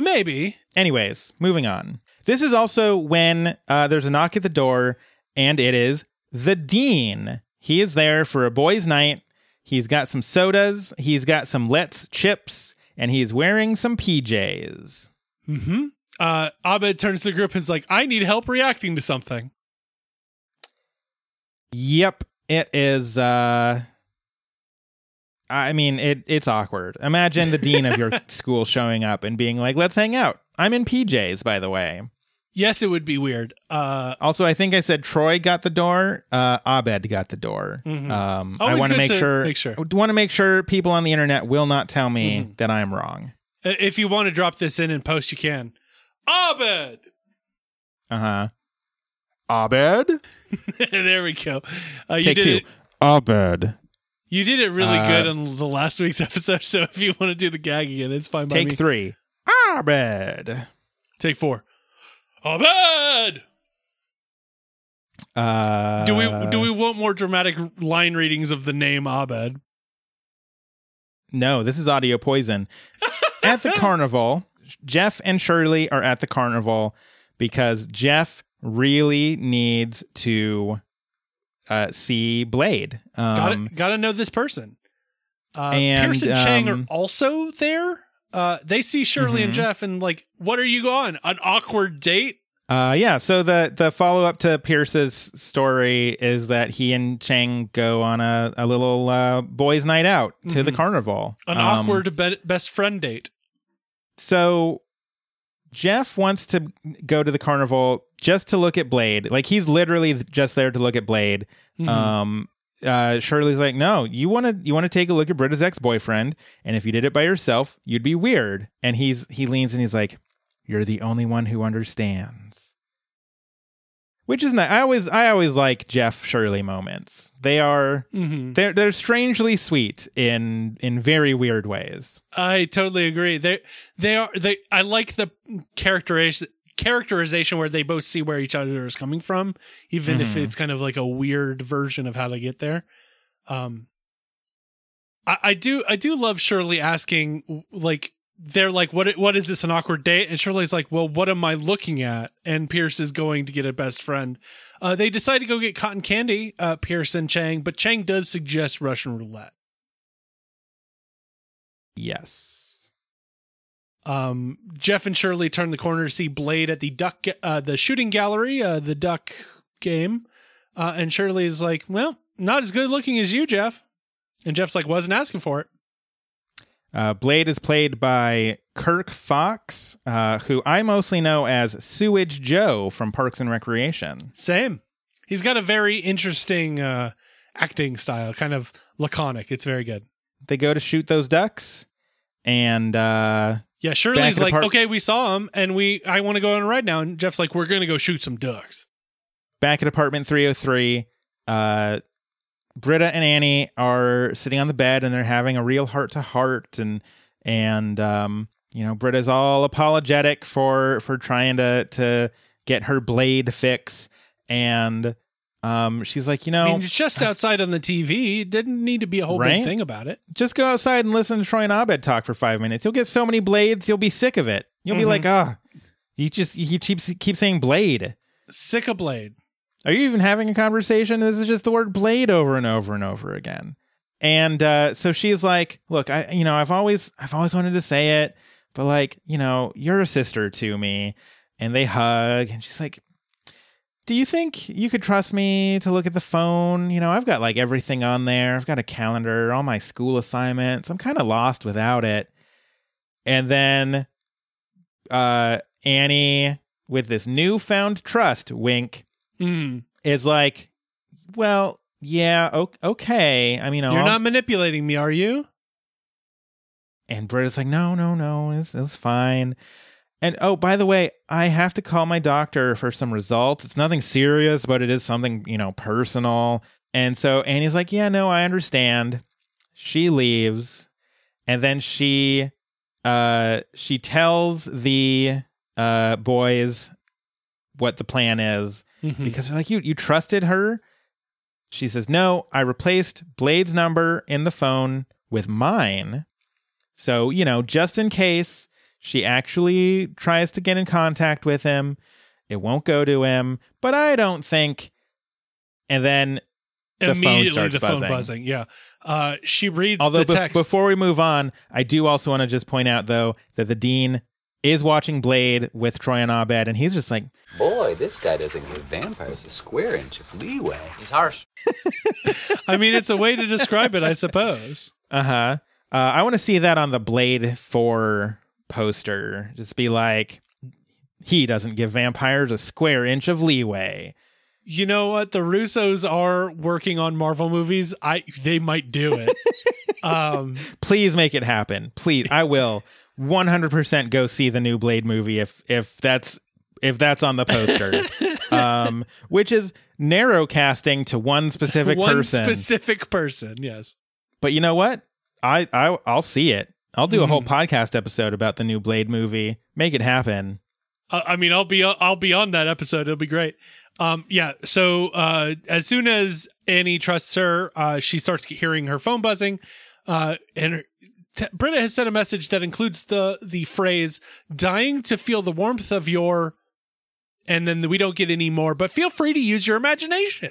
Maybe. Anyways, moving on. This is also when uh, there's a knock at the door, and it is the dean. He is there for a boys' night. He's got some sodas. He's got some Let's chips, and he's wearing some PJs. Mm-hmm. Uh, Abed turns to the group and is like, "I need help reacting to something." Yep, it is. Uh, I mean, it it's awkward. Imagine the dean of your school showing up and being like, "Let's hang out." I'm in PJs, by the way. Yes, it would be weird. Uh, Also, I think I said Troy got the door. Uh, Abed got the door. Mhm. Um, I want to make sure. make sure. Want to make sure people on the internet will not tell me Mhm. that I'm wrong. if you want to drop this in and post, you can. Abed. Uh huh. Abed. there we go. Uh, you Take two. it. Abed. You did it really Uh, good on the last week's episode. So if you want to do the gag again, it's fine by me. Take three. Abed. Take four. Abed. Uh, Do we do we want more dramatic line readings of the name Abed? No, this is audio poison. at the carnival, Jeff and Shirley are at the carnival because Jeff really needs to uh, see Blade. Um, Got to Got to know this person. Uh, and, Pierce and Chang are um, also there. Uh, they see Shirley and Mhm. Jeff and like, what are you on? An awkward date? Uh, yeah. So the the follow up to Pierce's story is that he and Chang go on a, a little uh, boys' night out to the Mhm. carnival. An Um, awkward be- best friend date. So Jeff wants to go to the carnival just to look at Blade. Like he's literally just there to look at Blade. Mhm. Um, uh, Shirley's like, no, you want to you want to take a look at Britta's ex boyfriend, and if you did it by yourself, you'd be weird. And he's he leans and he's like, you're the only one who understands. Which is not. I always I always like Jeff Shirley moments. They are Mhm. they're they're strangely sweet in in very weird ways. I totally agree. They they are they. I like the characterization characterization where they both see where each other is coming from, even if Mhm. it's kind of like a weird version of how to get there. Um, I, I do I do love Shirley asking like they're like what what is this an awkward date and Shirley's like well what am I looking at and Pierce is going to get a best friend. Uh, they decide to go get cotton candy. Uh, Pierce and Chang, but Chang does suggest Russian roulette. Yes. Um, Jeff and Shirley turn the corner to see Blade at the duck, uh, the shooting gallery, uh, the duck game. Uh, and Shirley is like, "Well, not as good looking as you, Jeff." And Jeff's like, "Wasn't asking for it." Uh, Blade is played by Kirk Fox, uh, who I mostly know as Sewage Joe from Parks and Recreation. Same. He's got a very interesting uh, acting style, kind of laconic. It's very good. They go to shoot those ducks, and uh, Yeah, Shirley's Back at the like, park- "Okay, we saw him, and we I want to go on a ride now." And Jeff's like, "We're gonna go shoot some ducks." back at apartment 303, uh, Britta and Annie are sitting on the bed and they're having a real heart to heart, and and um, you know Britta's all apologetic for for trying to to get her blade fix, and um, she's like, you know, I mean, it's just outside on the TV. It didn't need to be a whole Right? big thing about it. just go outside and listen to Troy and Abed talk for five minutes. You'll get so many blades, you'll be sick of it. You'll be Mhm. like, ah, you just you keep keep saying blade. Sick of Blade. Are you even having a conversation? This is just the word blade over and over and over again. And uh, so she's like, "Look, I, you know, I've always, I've always wanted to say it, but like, you know, you're a sister to me." And they hug, and she's like, "Do you think you could trust me to look at the phone? You know, I've got like everything on there. I've got a calendar, all my school assignments. I'm kind of lost without it." And then, uh, Annie, with this newfound trust, wink, Mm. is like, well, yeah, okay. I mean, You're I'll- not manipulating me, are you? And Britta's like, no, no, no, it's, it's fine. And oh, by the way, I have to call my doctor for some results. It's nothing serious, but it is something, you know, personal. And so Annie's like, yeah, no, I understand. She leaves. And then she uh she tells the uh boys what the plan is Mhm. because they're like, you you trusted her? She says, No, I replaced Blade's number in the phone with mine. So, you know, just in case she actually tries to get in contact with him, it won't go to him. But I don't think. And then, the phone starts the phone buzzing. buzzing. Yeah. Uh, she reads although the text. before we move on, I do also want to just point out, though, that the dean is watching Blade with Troy and Abed, and he's just like, Boy, this guy doesn't give vampires a square inch of leeway. He's harsh. I mean, it's a way to describe it, I suppose. Uh-huh. Uh I want to see that on the Blade 4 poster. Just be like he doesn't give vampires a square inch of leeway. You know what? The Russos are working on Marvel movies. I they might do it. um, Please make it happen. Please. I will 100% go see the new Blade movie if if that's if that's on the poster. um which is narrow casting to one specific one person. specific person. Yes. but you know what? I I I'll see it. I'll do a whole Mhm. podcast episode about the new Blade movie. Make it happen. Uh, I mean, I'll be I'll be on that episode. It'll be great. Um, yeah. So uh, as soon as Annie trusts her, uh, she starts hearing her phone buzzing, uh, and her, t- Britta has sent a message that includes the the phrase "dying to feel the warmth of your," and then we don't get any more. But feel free to use your imagination.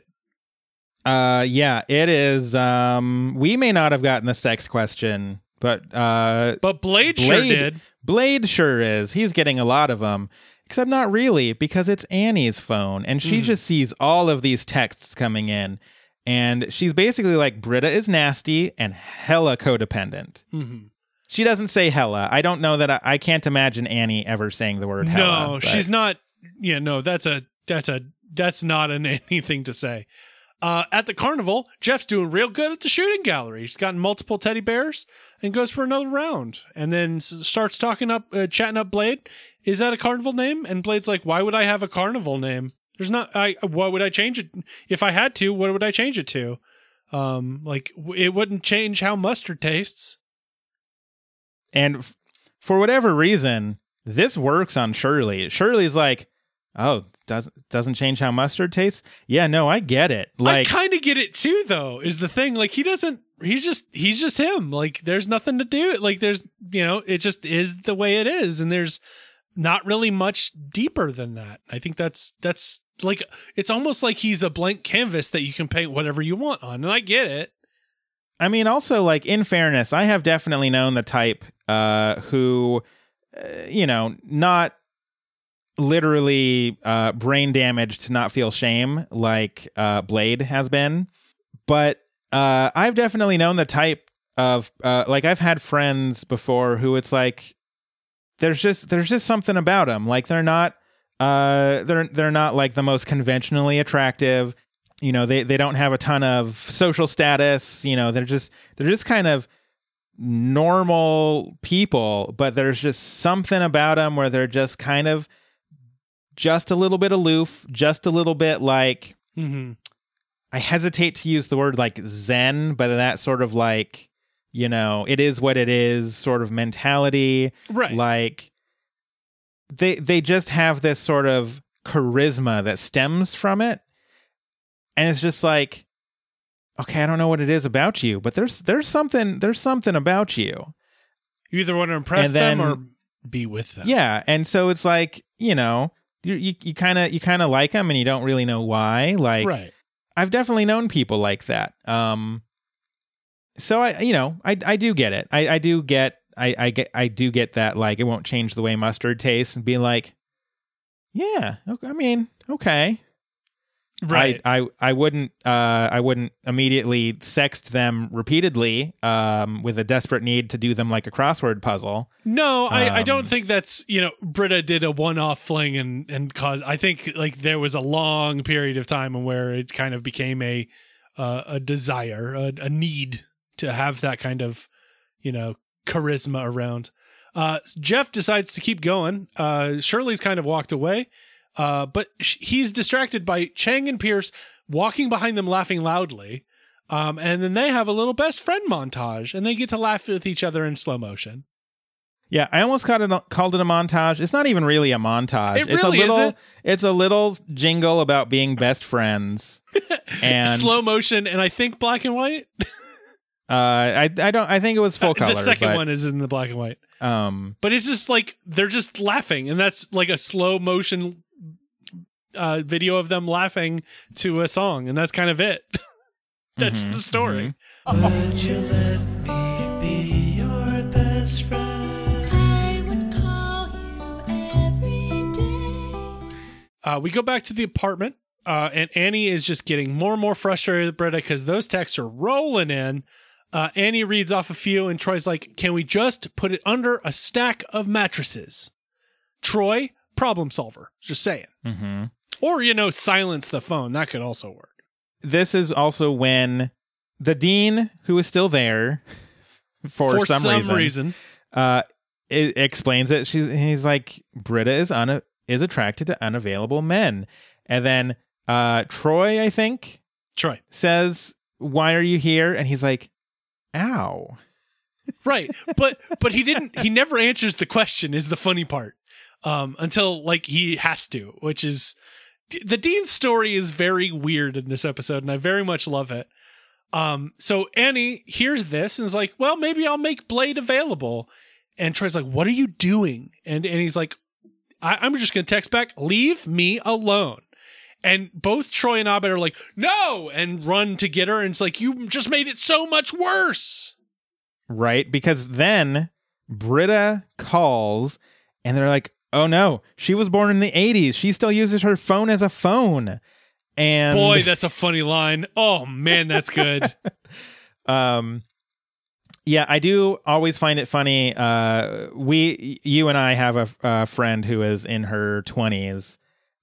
Uh yeah, it is um we may not have gotten the sex question, but uh But Blade, sure did. Blade sure is. He's getting a lot of them. Except not really because it's Annie's phone and she Mhm. just sees all of these texts coming in and she's basically like Britta is nasty and hella codependent. Mhm. She doesn't say hella. I don't know that I, I can't imagine Annie ever saying the word hella. No, but- she's not. Yeah, no, that's a that's a that's not an anything to say. Uh, at the carnival, Jeff's doing real good at the shooting gallery. He's gotten multiple teddy bears and goes for another round, and then starts talking up, uh, chatting up Blade. Is that a carnival name? And Blade's like, "Why would I have a carnival name? There's not. I. What would I change it? If I had to, what would I change it to? Um, like it wouldn't change how mustard tastes. And f- for whatever reason, this works on Shirley. Shirley's like, "Oh, doesn't doesn't change how mustard tastes." Yeah, no, I get it. Like, I kind of get it too, though. Is the thing like he doesn't? He's just he's just him. Like there's nothing to do. Like there's you know it just is the way it is, and there's not really much deeper than that. I think that's that's like it's almost like he's a blank canvas that you can paint whatever you want on, and I get it. I mean, also like in fairness, I have definitely known the type uh, who, uh, you know, not literally uh, brain damaged to not feel shame like uh, Blade has been, but uh, I've definitely known the type of uh, like I've had friends before who it's like there's just there's just something about them like they're not uh they're they're not like the most conventionally attractive you know they they don't have a ton of social status you know they're just they're just kind of normal people but there's just something about them where they're just kind of just a little bit aloof just a little bit like Mm-hmm. I hesitate to use the word like zen but that sort of like you know it is what it is sort of mentality Right. like they they just have this sort of charisma that stems from it and it's just like, okay, I don't know what it is about you, but there's there's something there's something about you. You either want to impress And them or be with them. Yeah, and so it's like you know you you you kind of you kind of like them and you don't really know why. Like right. I've definitely known people like that. Um, so I you know I I do get it. I I do get I I get I do get that like it won't change the way mustard tastes and be like, yeah, okay, I mean okay. Right. I, I I wouldn't uh I wouldn't immediately sext them repeatedly um with a desperate need to do them like a crossword puzzle. No, I, I don't Um, think that's you know Britta did a one-off fling and and cause I think like there was a long period of time where it kind of became a uh, a desire a, a need to have that kind of you know charisma around. Uh, Jeff decides to keep going. Uh, Shirley's kind of walked away, uh, but sh- he's distracted by Chang and Pierce walking behind them, laughing loudly. Um, and then they have a little best friend montage, and they get to laugh with each other in slow motion. Yeah, I almost called it a, called it a montage. It's not even really a montage. It it's really a little isn't. it's a little jingle about being best friends. and slow motion and I think black and white. uh I I don't I think it was full color. the second but, one is in the black and white. um But it's just like they're just laughing and that's like a slow motion uh video of them laughing to a song and that's kind of it. that's Mhm, the story. I would call you every day. Uh, we go back to the apartment, uh, and Annie is just getting more and more frustrated with Britta because those texts are rolling in. Uh, Annie reads off a few, and Troy's like, Can we just put it under a stack of mattresses? Troy, problem solver. Just saying. mhm. Or, you know, silence the phone. That could also work. This is also when the dean who is still there for, some, reason, uh it explains it she's he's like britta is un is attracted to unavailable men and then uh troy i think Troy. says why are you here and he's like ow Right. But but he didn't he never answers the question is the funny part. Um until like he has to, which is the Dean's story is very weird in this episode and I very much love it. Um so Annie hears this and is like, "Well, maybe I'll make Blade available." And Troy's like, "What are you doing?" And and he's like, I, "I'm just going to text back, leave me alone." And both Troy and Abed are like, "No!" and run to get her and it's like, "You just made it so much worse." right because then britta calls and they're like oh no she was born in the 80s she still uses her phone as a phone and Boy, that's a funny line. Oh man, that's good. um yeah i do always find it funny uh we you and i have a, a friend who is in her 20s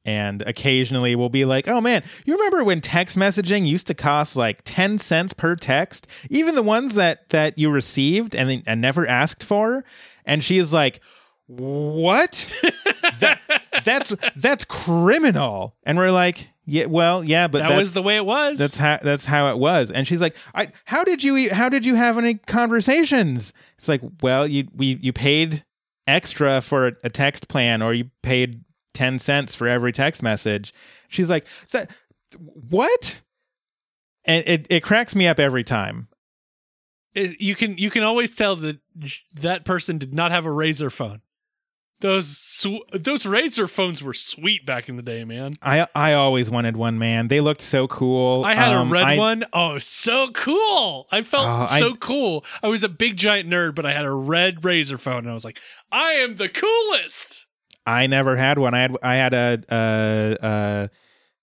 and occasionally we'll be like oh man you remember when text messaging used to cost like 10 cents per text even the ones that that you received and, and never asked for and she is like what that, that's that's criminal and we're like yeah well yeah but that was the way it was. that's how that's how it was. And she's like, "I how did you how did you have any conversations?" It's like, "Well, you we you paid extra for a text plan or you paid 10 cents for every text message." She's like, "That what?" And it it cracks me up every time. It- you can you can always tell that that person did not have a Razr phone. Those sw- those Razr phones were sweet back in the day, man. I I always wanted one, man. They looked so cool. I had Um, a red I- one. Oh, so cool! I felt I- so cool. I was a big giant nerd, but I had a red Razr phone, and I was like, I am the coolest. I never had one. I had I had a uh uh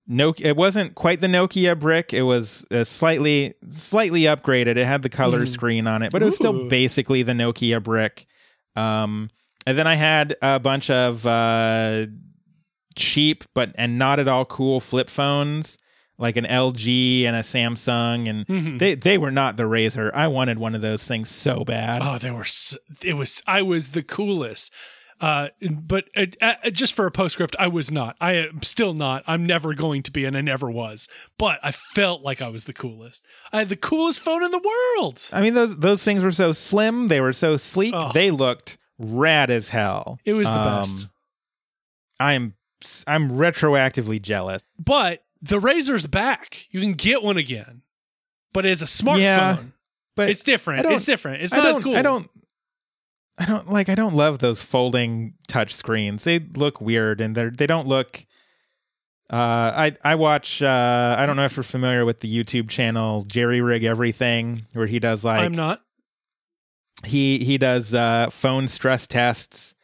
Nokia. It wasn't quite the Nokia brick. It was uh, slightly slightly upgraded. It had the color Mm. screen on it, but it was still basically the Nokia brick. Um, and then I had a bunch of uh cheap but and not at all cool flip phones, like an LG and a Samsung, and Mhm. they they were not the Razr. I wanted one of those things so bad. Oh, they were. So, it was. I was the coolest. Uh, but uh, uh, just for a postscript, I was not. I am still not. I'm never going to be, and I never was. But I felt like I was the coolest. I had the coolest phone in the world. I mean, those those things were so slim. They were so sleek. Oh. They looked rad as hell. It was the Um, best. I'm I'm retroactively jealous. But the Razr's back. You can get one again, but it's a smartphone. Yeah, but it's different. It's different. It's not as cool. I don't. I don't like. I don't love those folding touch screens. They look weird, and they're they don't look. Uh, I I watch. Uh, I don't know if you're familiar with the YouTube channel JerryRigEverything, where he does like I'm not. he he does uh phone stress tests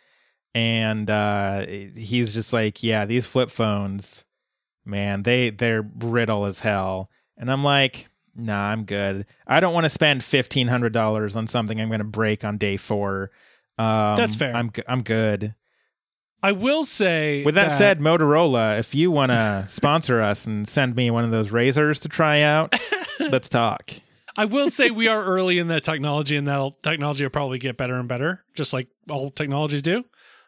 and uh he's just like yeah these flip phones man they they're brittle as hell and i'm like nah i'm good i don't want to spend $1500 on something i'm going to break on day four um That's fair. i'm, I'm good I will say. with that, said motorola if you want to sponsor us and send me one of those Razrs to try out let's talk I will say we are early in that technology, and that technology will probably get better and better, just like all technologies do.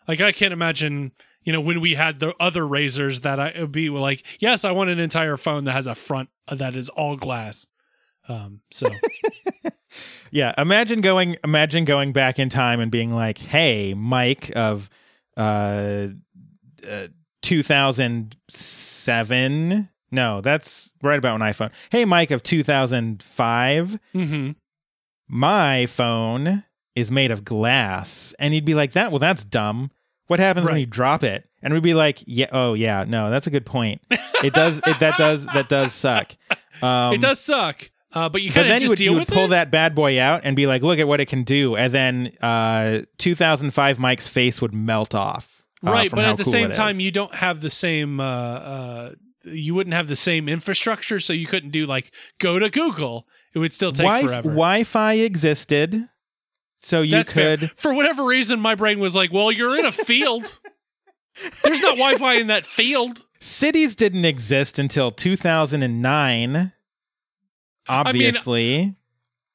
Like I can't imagine, you know, when we had the other razors that I it would be like, yes, I want an entire phone that has a front that is all glass. Um, so Yeah, imagine going imagine going back in time and being like, "Hey, Mike of uh, uh 2007. No, that's right about an iPhone. Hey, Mike of 2005. mhm. My phone is made of glass." And he'd be like, "That well, that's dumb. What happens when you drop it?" And we'd be like, "Yeah, oh yeah, no, that's a good point. It does it that does that does suck." Um, it does suck, uh, but you kind of then just you would, deal you would with pull it. that bad boy out and be like, look at what it can do. And then uh, 2005 Mike's face would melt off. uh, right, but at the cool same time, is. you don't have the same. Uh, uh, you wouldn't have the same infrastructure, so you couldn't do like go to Google. It would still take Wi- forever. Wi-Fi existed, so you That's fair. could. For whatever reason, my brain was like, "Well, you're in a field. There's not Wi-Fi in that field." Cities didn't exist until 2009. Obviously,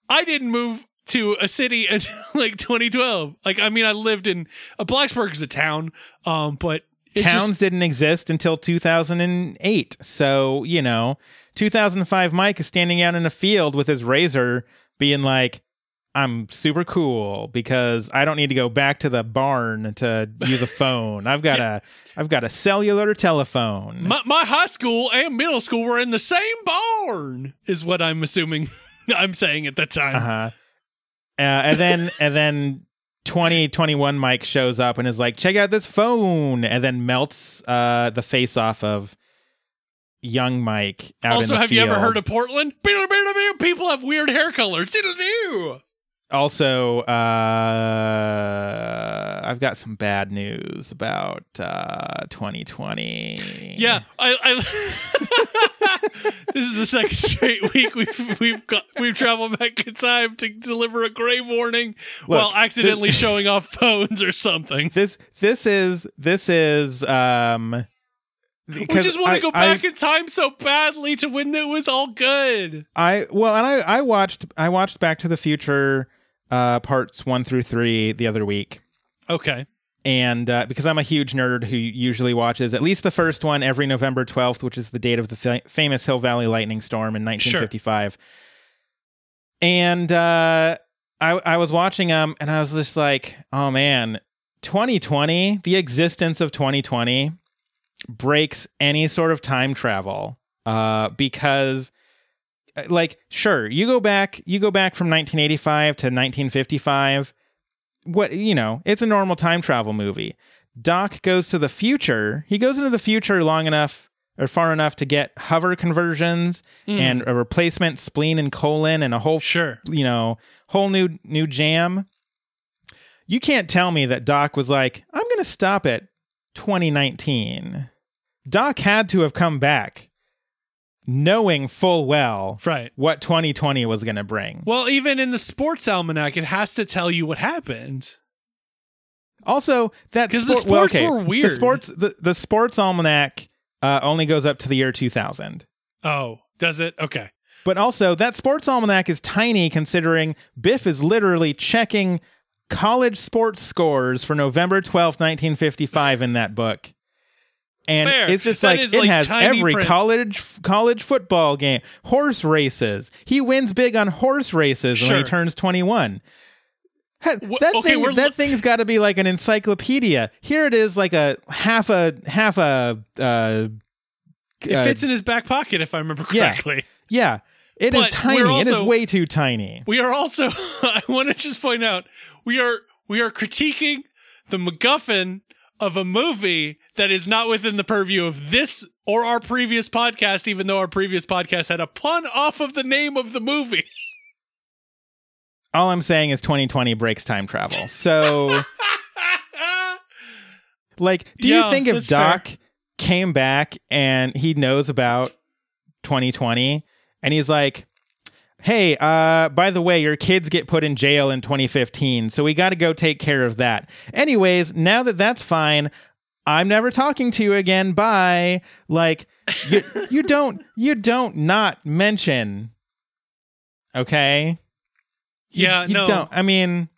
I didn't move to a city until like 2012. Like, I mean, I lived in uh, Blacksburg is a town, um, but towns just- didn't exist until 2008. So you know, 2005 Mike is standing out in a field with his Razr, being like, "I'm super cool because I don't need to go back to the barn to use a phone. I've got a, I've got a cellular telephone." my, my high school and middle school were in the same barn. Is what I'm assuming. I'm saying at the time. Uh-huh. Uh, and then and then 2021 Mike shows up and is like, check out this phone, and then melts uh, the face off of young Mike out in also, have you ever heard of Portland? People have weird hair colors. Also uh i've got some bad news about uh 2020 Yeah, I. I this is the second straight week we've we've got we've traveled back in time to deliver a grave warning while accidentally showing off phones or something. this this is this is um We just want to go I- back in time so badly to when it was all good. I well, and I I watched I watched Back to the Future uh parts 1 through 3 the other week. Okay. And uh, because I'm a huge nerd who usually watches at least the first one every November 12th, which is the date of the fa- famous Hill Valley lightning storm in 1955. And uh, I, I was watching them and I was just like, oh man, 2020, the existence of 2020 breaks any sort of time travel uh, because Uh, like sure you go back you go back from 1985 to 1955 what you know it's a normal time travel movie. Doc goes to the future he goes into the future long enough or far enough to get hover conversions hmm. and a replacement spleen and colon and a whole Sure. you know whole new new jam. You can't tell me that doc was like i'm gonna stop at 2019 doc had to have come back knowing full well Right. what 2020 was gonna bring Well, even in the sports almanac, it has to tell you what happened. Also, that 'Cause the sport- well, sports okay, were The weird. sports, the, the sports almanac uh, only goes up to the year 2000. Oh, does it? Okay. But also, that sports almanac is tiny considering Biff is literally checking college sports scores for November 12th, 1955 in that book. And Fair. it's just That like it like, has every print. college college football game, horse races. He wins big on horse races when he turns 21. Ha- Wh- That okay, thing, that li- thing's got to be like an encyclopedia. Here it is, like a half a half a uh, It uh, fits in his back pocket, if I remember Yeah. correctly. yeah, it is But tiny. we're it is way too tiny. We are also. I want to just point out we are we are critiquing the MacGuffin of a movie that is not within the purview of this or our previous podcast, even though our previous podcast had a pun off of the name of the movie. All I'm saying is 2020 breaks time travel. So, like, do Yeah, you think if Doc came back and he knows about 2020 and he's like, hey, uh, by the way, your kids get put in jail in 2015, so we got to go take care of that. Anyways, now that that's fine, I'm never talking to you again. Bye. Like, you, you don't, you don't not mention. Okay. You- yeah, you no. don't. I mean,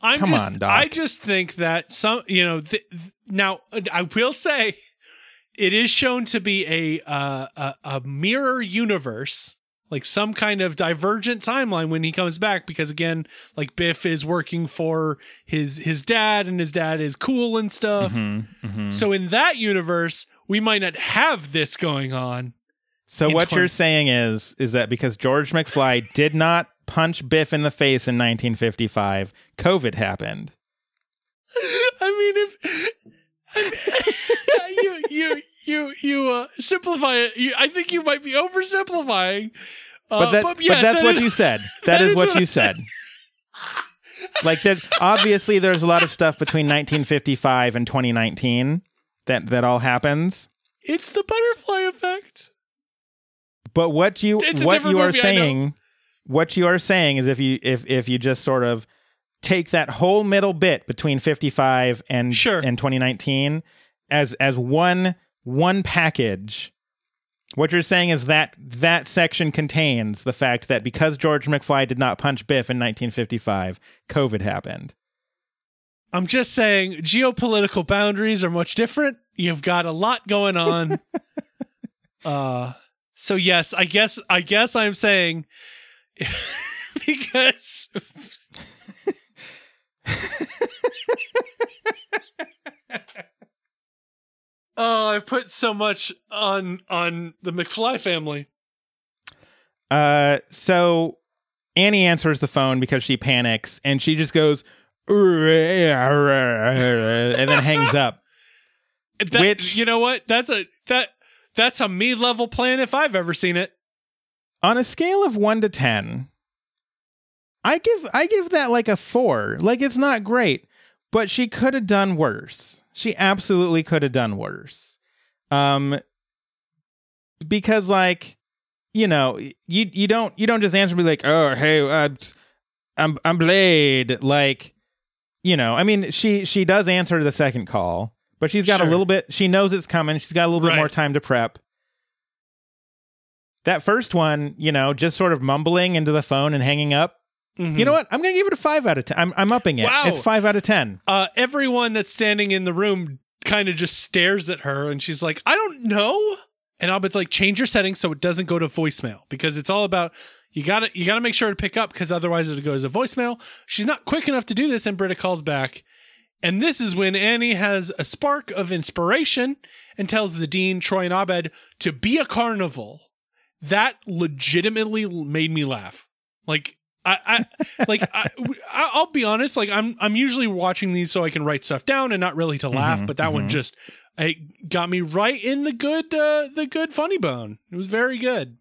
I'm Come just, on, Doc. I just think that some, you know, th- th- now I will say it is shown to be a, uh, a a mirror universe, like some kind of divergent timeline when he comes back. Because again, like Biff is working for his his dad, and his dad is cool and stuff. mhm, mhm. So in that universe, we might not have this going on. So what 20 you're saying is is that because George McFly did not punch Biff in the face in 1955, COVID happened. I mean, if you you you you uh, simplify it, you, I think you might be oversimplifying. Uh, But that, but, but, that's that what is- you said. that that is, is what what you said. like that obviously there's a lot of stuff between 1955 and 2019 that that all happens. It's the butterfly effect. But what you It's what you are movie, saying what you are saying is if you if if you just sort of take that whole middle bit between 55 and Sure. and 2019 as as one one package what you're saying is that that section contains the fact that because George McFly did not punch Biff in 1955 covid happened I'm just saying, geopolitical boundaries are much different. You've got a lot going on. uh, so yes, I guess I guess I'm saying because Oh, I've put so much on on the McFly family. uh so Annie answers the phone because she panics and she just goes and then hangs up That, Which- you know what? That's a that that's a me level plan if I've ever seen it. on a scale of 1 to 10 i give i give that like a 4 like it's not great but she could have done worse. She absolutely could have done worse. Um because like you know you you don't you don't just answer me like oh hey uh, i'm i'm blade. Like you know i mean she she does answer the second call but she's got a little bit she knows it's coming. She's got a little bit Right. more time to prep. That first one, you know, just sort of mumbling into the phone and hanging up. You know what? I'm going to give it a five out of ten. I'm, I'm upping it. Wow. It's five out of ten. uh, everyone that's standing in the room kind of just stares at her and she's like, I don't know. And Abed's like, change your settings so it doesn't go to voicemail because it's all about you gotta you gotta make sure to pick up because otherwise it goes to voicemail. She's not quick enough to do this, and Britta calls back. And this is when Annie has a spark of inspiration and tells the dean, Troy and Abed, to be a carnival. That legitimately made me laugh. Like I, I like I, I'll be honest. Like I'm I'm usually watching these so I can write stuff down and not really to laugh. Mhm, but that one mhm. just it got me right in the good uh, the good funny bone. It was very good.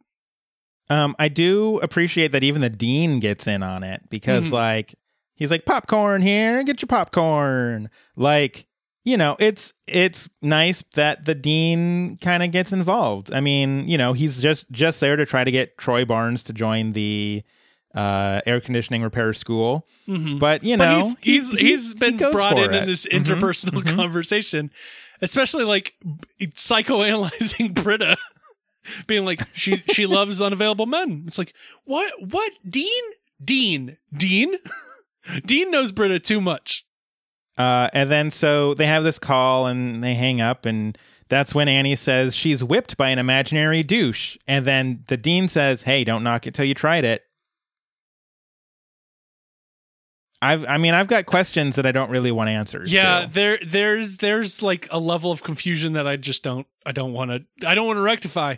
Um, I do appreciate that even the dean gets in on it because, Mhm. like, he's like, "Popcorn here, get your popcorn." Like, you know, it's it's nice that the dean kind of gets involved. I mean, you know, he's just just there to try to get Troy Barnes to join the uh, air conditioning repair school. Mhm. But you But know, he's he- he's he- he's he been goes brought in in it. this Mhm, interpersonal mhm. conversation, especially like psychoanalyzing Britta, being like she she loves unavailable men. It's like what what Dean Dean Dean Dean knows Britta too much. Uh, and then so they have this call and they hang up, and that's when Annie says she's whipped by an imaginary douche. And then the dean says, "Hey, don't knock it till you tried it." I've I mean I've got questions that I don't really want answers. Yeah, to. there there's there's like a level of confusion that I just don't I don't want to I don't want to rectify.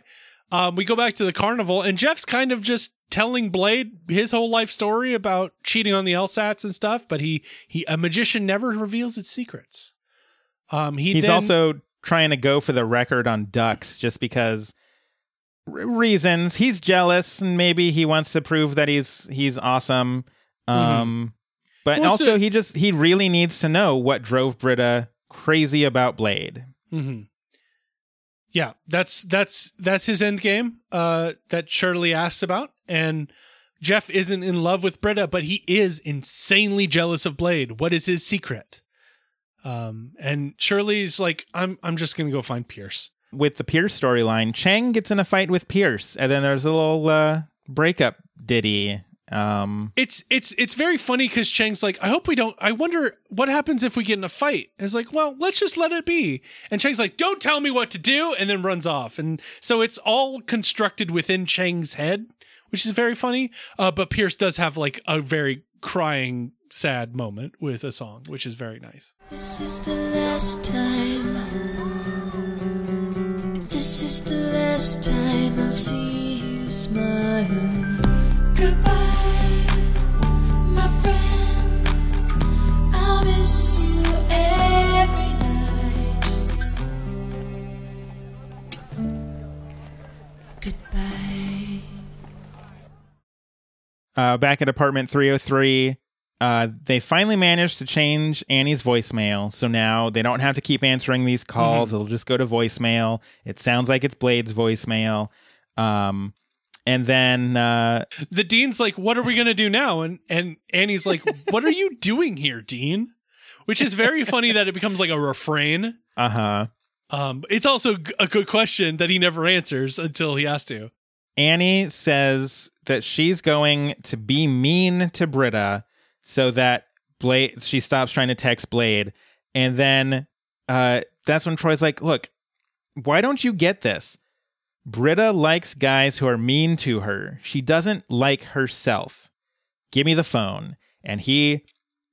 Um, we go back to the carnival, and Jeff's kind of just telling Blade his whole life story about cheating on the LSATs and stuff. But he he a magician never reveals its secrets. Um, he He's then- also trying to go for the record on ducks just because r- reasons. He's jealous and maybe he wants to prove that he's he's awesome. Um but Well, also so- he just he really needs to know what drove Britta crazy about Blade. Mhm. Yeah, that's that's that's his end game. Uh, that Shirley asks about, and Jeff isn't in love with Britta, but he is insanely jealous of Blade. What is his secret? Um, and Shirley's like, I'm I'm just gonna go find Pierce. With the Pierce storyline, Chang gets in a fight with Pierce and then there's a little uh breakup ditty. Um It's it's it's very funny because Chang's like, I hope we don't. I wonder what happens if we get in a fight. And it's like, well, let's just let it be. And Chang's like, don't tell me what to do, and then runs off. And so it's all constructed within Chang's head, which is very funny. Uh, but Pierce does have like a very crying, sad moment with a song, which is very nice. This is the last time. This is the last time I'll see you smile. Uh back at apartment 303 uh, they finally managed to change Annie's voicemail, so now they don't have to keep answering these calls. It'll just go to voicemail. It sounds like it's Blade's voicemail. Um, and then uh, The dean's like, "What are we gonna do now?" And and Annie's like, "What are you doing here, Dean?" Which is very funny that it becomes like a refrain. uh huh, Um, it's also a good question that he never answers until he has to. Annie says that she's going to be mean to Britta so that Blade she stops trying to text Blade. And then uh that's when Troy's like, "Look, why don't you get this? Britta likes guys who are mean to her. She doesn't like herself. Give me the phone." And he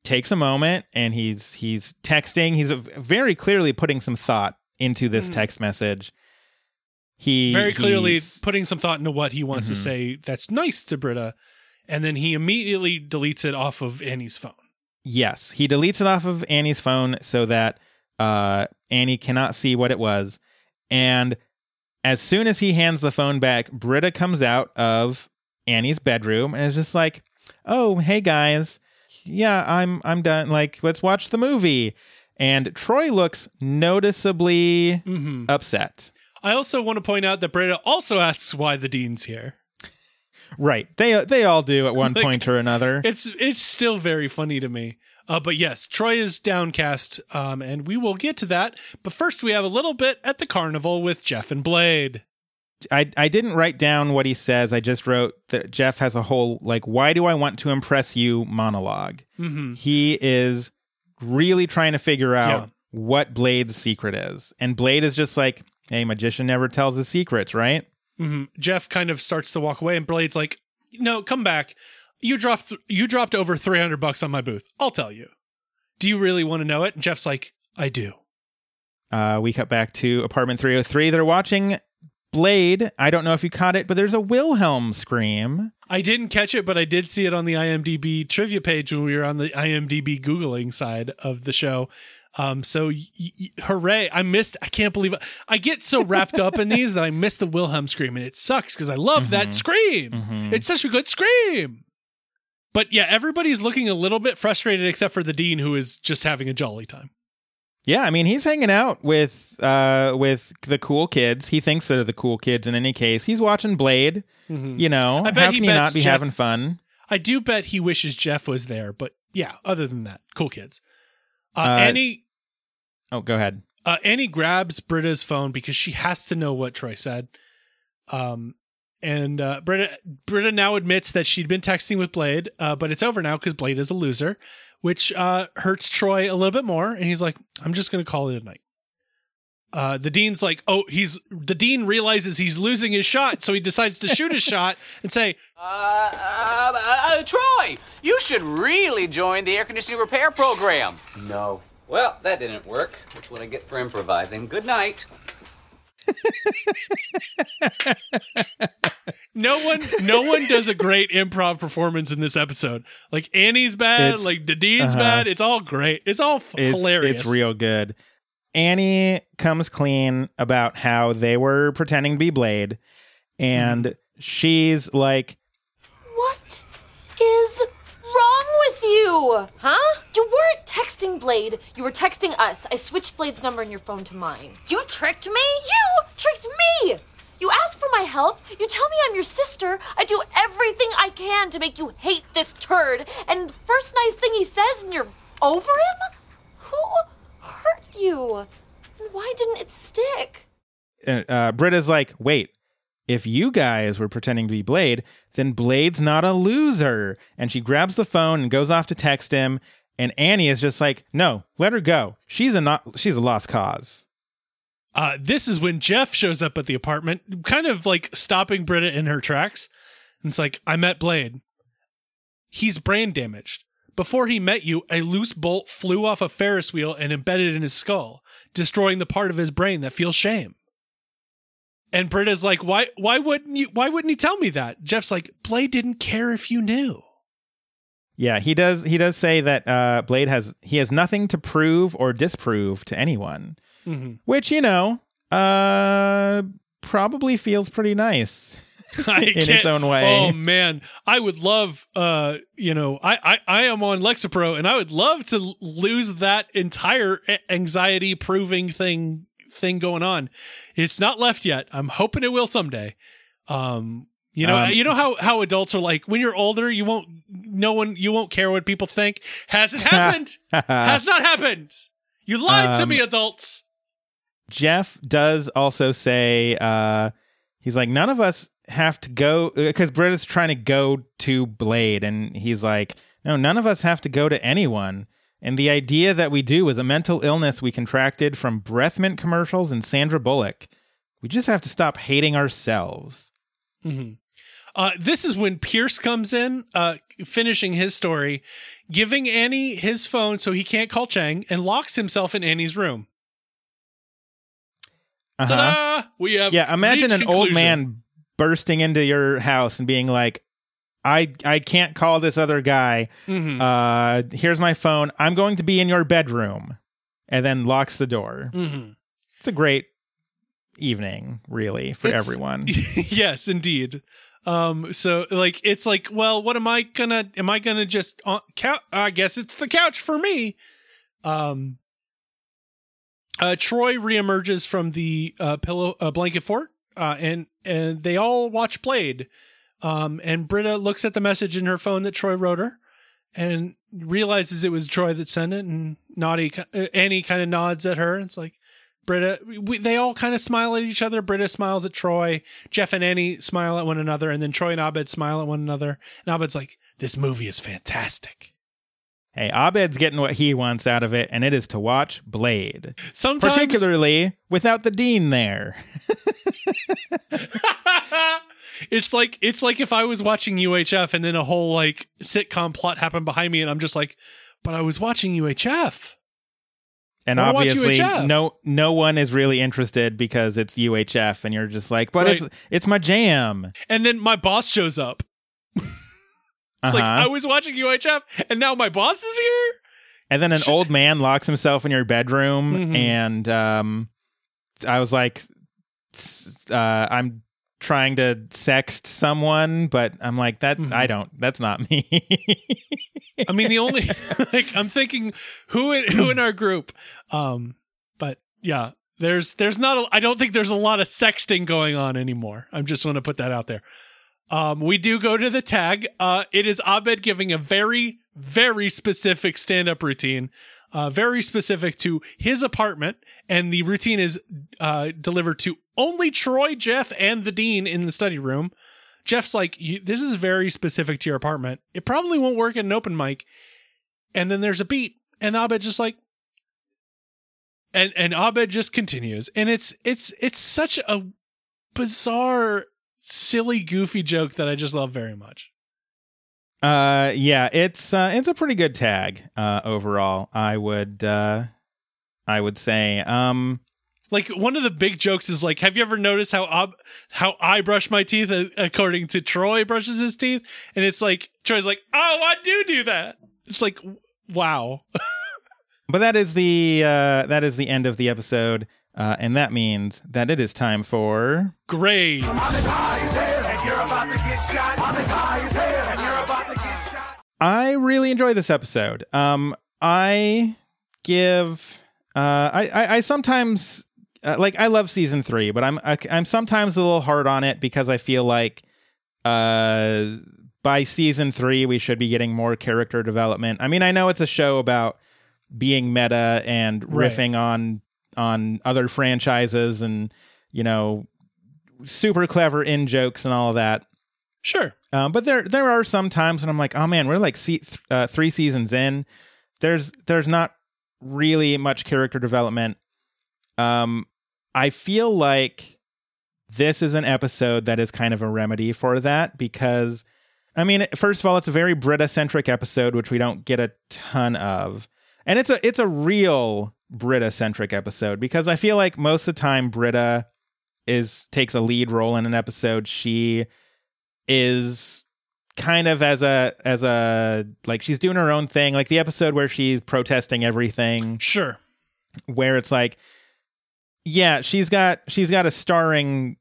takes a moment and he's he's texting. He's very clearly putting some thought into this text message. He Very clearly putting some thought into what he wants to Mhm. say that's nice to Britta, and then he immediately deletes it off of Annie's phone. Yes, he deletes it off of Annie's phone so that uh, Annie cannot see what it was. And as soon as he hands the phone back, Britta comes out of Annie's bedroom and is just like, "Oh, hey guys, yeah, I'm I'm done. Like, let's watch the movie." And Troy looks noticeably hmm upset. I also want to point out that Britta also asks why the dean's here. Right? They they all do at one Like, point or another. It's it's still very funny to me. Uh, but yes, Troy is downcast, um, and we will get to that. But first, we have a little bit at the carnival with Jeff and Blade. I I didn't write down what he says. I just wrote that Jeff has a whole like why do I want to impress you monologue. hmm He is really trying to figure out Yeah. what Blade's secret is. And Blade is just like, "Hey, magician never tells his secrets, right?" hmm Jeff kind of starts to walk away, and Blade's like, "No, come back. You dropped you dropped over three hundred bucks on my booth. I'll tell you. Do you really want to know it?" And Jeff's like, "I do." Uh, we cut back to apartment 303. They're watching Blade. I don't know if you caught it, but there's a Wilhelm scream. I didn't catch it, but I did see it on the IMDb trivia page when we were on the IMDb Googling side of the show. Um, so y- y- hooray. I missed, I can't believe it. I get so wrapped up in these that I missed the Wilhelm scream and it sucks because I love that scream. Mhm. It's such a good scream. But yeah, everybody's looking a little bit frustrated except for the dean who is just having a jolly time. Yeah, I mean he's hanging out with uh with the cool kids. He thinks they're the cool kids in any case. He's watching Blade. You know, I bet how he can bets not be Jeff- having fun? I do bet he wishes Jeff was there, but yeah, other than that, cool kids. Uh, Uh, Annie Oh, go ahead. uh, Annie grabs Britta's phone because she has to know what Troy said. Um, and uh, Britta Britta now admits that she'd been texting with Blade, uh, but it's over now because Blade is a loser, which uh, hurts Troy a little bit more. And he's like, "I'm just going to call it a night." uh, the dean's like, oh, he's the dean realizes he's losing his shot, so he decides to shoot his shot and say, Uh, uh, uh, Troy, you should really join the air conditioning repair program. No. Well, that didn't work. That's what I get for improvising. Good night. no one, no one does a great improv performance in this episode. Like Annie's bad, It's- like the dean's uh-huh. bad. It's all great. It's all f- it's, hilarious. It's real good. Annie comes clean about how they were pretending to be Blade, and Mm-hmm. she's like, What is wrong with you? Huh? You weren't texting Blade. You were texting us. I switched Blade's number in your phone to mine. You tricked me? You tricked me! You ask for my help. You tell me I'm your sister. I do everything I can to make you hate this turd. And first nice thing he says, and you're over him? Who hurt you? And why didn't it stick? uh, uh, Britta's like, wait, if you guys were pretending to be Blade, then Blade's not a loser. And she grabs the phone and goes off to text him. And Annie is just like, no, let her go. She's a not, she's a lost cause. Uh, this is when Jeff shows up at the apartment, kind of like stopping Britta in her tracks. And it's like, I met Blade. He's brain damaged. Before he met you, a loose bolt flew off a Ferris wheel and embedded in his skull, destroying the part of his brain that feels shame. And Britta's like, why why wouldn't you why wouldn't he tell me that? Jeff's like, Blade didn't care if you knew. Yeah, he does. He does say that uh, Blade has he has nothing to prove or disprove to anyone, Mhm. which you know, uh, probably feels pretty nice in its own way. Oh man, I would love uh you know, I I I am on Lexapro and I would love to lose that entire anxiety proving thing thing going on. It's not left yet. I'm hoping it will someday. Um you know, Um, you know how how adults are like when you're older, you won't no one you won't care what people think. Hasn't happened. Has not happened. You lied to Um, me, adults. Jeff does also say uh he's like none of us have to go because Britta's trying to go to Blade and he's like no none of us have to go to anyone and the idea that we do is a mental illness we contracted from breath mint commercials and Sandra Bullock we just have to stop hating ourselves hmm Uh, this is when Pierce comes in, uh, finishing his story, giving Annie his phone so he can't call Chang, and locks himself in Annie's room. uh-huh. Ta-da! We have yeah imagine an old man bursting into your house and being like I I can't call this other guy Mhm. uh here's my phone i'm going to be in your bedroom and then locks the door Mhm. it's a great evening really for It's- everyone yes, indeed. Um, so like it's like, well, what am I gonna? Am I gonna just on couch? I guess it's the couch for me. Um. Uh, Troy reemerges from the uh, pillow uh, blanket fort, uh, and and they all watch Blade. Um, and Britta looks at the message in her phone that Troy wrote her, and realizes it was Troy that sent it. And naughty uh, Annie kind of nods at her. And it's like, Britta, we, they all kind of smile at each other. Britta smiles at Troy. Jeff and Annie smile at one another, and then Troy and Abed smile at one another. And Abed's like, "This movie is fantastic." hey abed's getting what he wants out of it and it is to watch blade Sometimes, particularly without the dean there it's like it's like if I was watching UHF and then a whole like sitcom plot happened behind me, and I'm just like, "But I was watching UHF." and obviously no no one is really interested because it's uhf and you're just like but Right. it's it's my jam And then my boss shows up. It's like Uh-huh. I was watching UHF, and now my boss is here. And then an Shit. old man locks himself in your bedroom, Mhm. and um, I was like, uh, I'm trying to sext someone, but I'm like, that Mhm. I don't. That's not me. I mean, the only like I'm thinking who in, who in our group, um, but yeah, there's there's not a, I don't think there's a lot of sexting going on anymore. I'm just want to put that out there. Um, we do go to the tag. Uh, it is Abed giving a very very specific stand up routine, uh, very specific to his apartment, and the routine is uh delivered to only Troy, Jeff, and the dean in the study room. Jeff's like, this is very specific to your apartment. It probably won't work at an open mic. And then there's a beat, and Abed's just like, and and Abed just continues, and it's it's it's such a bizarre, silly, goofy joke that I just love very much. Uh, yeah, it's uh, it's a pretty good tag uh, overall. I would uh, I would say. Um, Like one of the big jokes is like, have you ever noticed how ob- how I brush my teeth uh, according to Troy brushes his teeth? And it's like Troy's like, oh, I do do that. It's like, wow. but that is the uh, that is the end of the episode, uh, and that means that it is time for Grades. I really enjoy this episode. Um, I give. Uh, I, I I sometimes uh, like I love season three, but I'm I, I'm sometimes a little hard on it because I feel like uh by season three we should be getting more character development. I mean, I know it's a show about being meta and Right. riffing on on other franchises and you know super clever in jokes and all of that. Sure. Um, but there there are some times when I'm like, oh man, we're like se- th- uh, three seasons in. There's there's not really much character development. Um, I feel like this is an episode that is kind of a remedy for that because, I mean, first of all, it's a very Britta centric episode, which we don't get a ton of, and it's a it's a real Britta centric episode because I feel like most of the time Britta is takes a lead role in an episode. She is kind of as a as a like she's doing her own thing. Like the episode where she's protesting everything. Sure. where it's like yeah she's got she's got a starring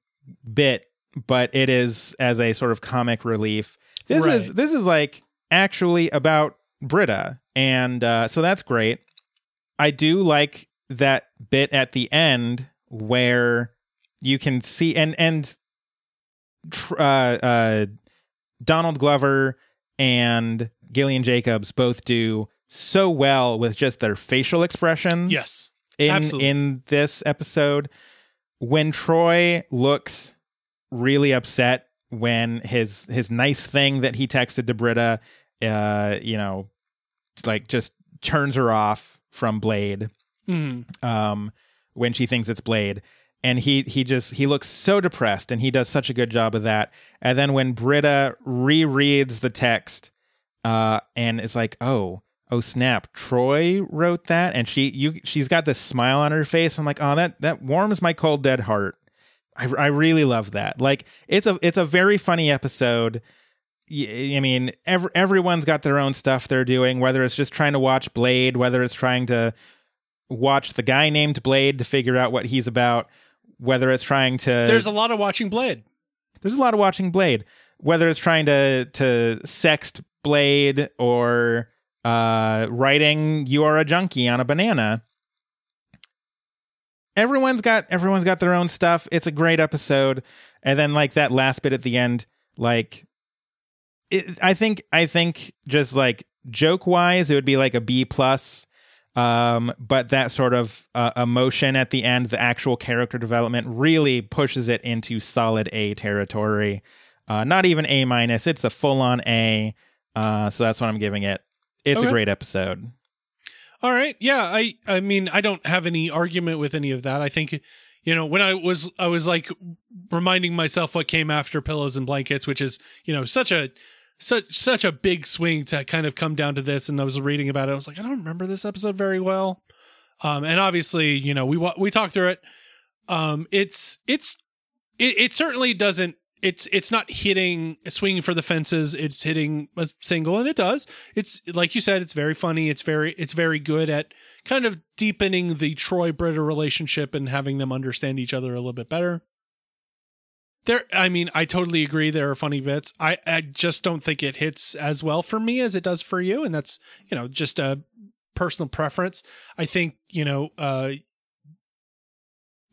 bit but it is as a sort of comic relief. This is this is like actually about britta and uh so that's great. I do like that bit at the end where you can see and and uh, uh, Donald Glover and Gillian Jacobs both do so well with just their facial expressions. Yes. in absolutely. in this episode, when Troy looks really upset when his his nice thing that he texted to Britta, uh, you know, like just turns her off from Blade Mhm. um, when she thinks it's Blade. And he he just he looks so depressed, and he does such a good job of that. And then when Britta rereads the text, uh, and is like, "Oh, oh snap, Troy wrote that," and she you she's got this smile on her face. I'm like, "Oh, that that warms my cold dead heart." I I really love that. Like it's a it's a very funny episode. I mean, ev- everyone's got their own stuff they're doing, whether it's just trying to watch Blade, whether it's trying to watch the guy named Blade to figure out what he's about, whether it's trying to There's a lot of watching Blade. there's a lot of watching Blade, whether it's trying to to sext Blade or uh writing you are a junkie on a banana. Everyone's got everyone's got their own stuff. It's a great episode. And then like that last bit at the end like it, I think I think just like joke wise it would be like a B plus um but that sort of uh, emotion at the end the actual character development really pushes it into solid a territory. Uh not even a minus it's a full on a. Uh so that's what i'm giving it. It's a great episode. All right. Yeah, I I mean, I don't have any argument with any of that. I think you know, when I was I was like reminding myself what came after pillows and blankets, which is, you know, such a such such a big swing to kind of come down to this and I was reading about it. I was like, I don't remember this episode very well. Um and obviously, you know, we we talked through it. Um it's it's it, it certainly doesn't it's it's not hitting swinging for the fences it's hitting a single and it does it's like you said it's very funny it's very it's very good at kind of deepening the troy britta relationship and having them understand each other a little bit better there i mean i totally agree there are funny bits i i just don't think it hits as well for me as it does for you and that's you know just a personal preference i think you know uh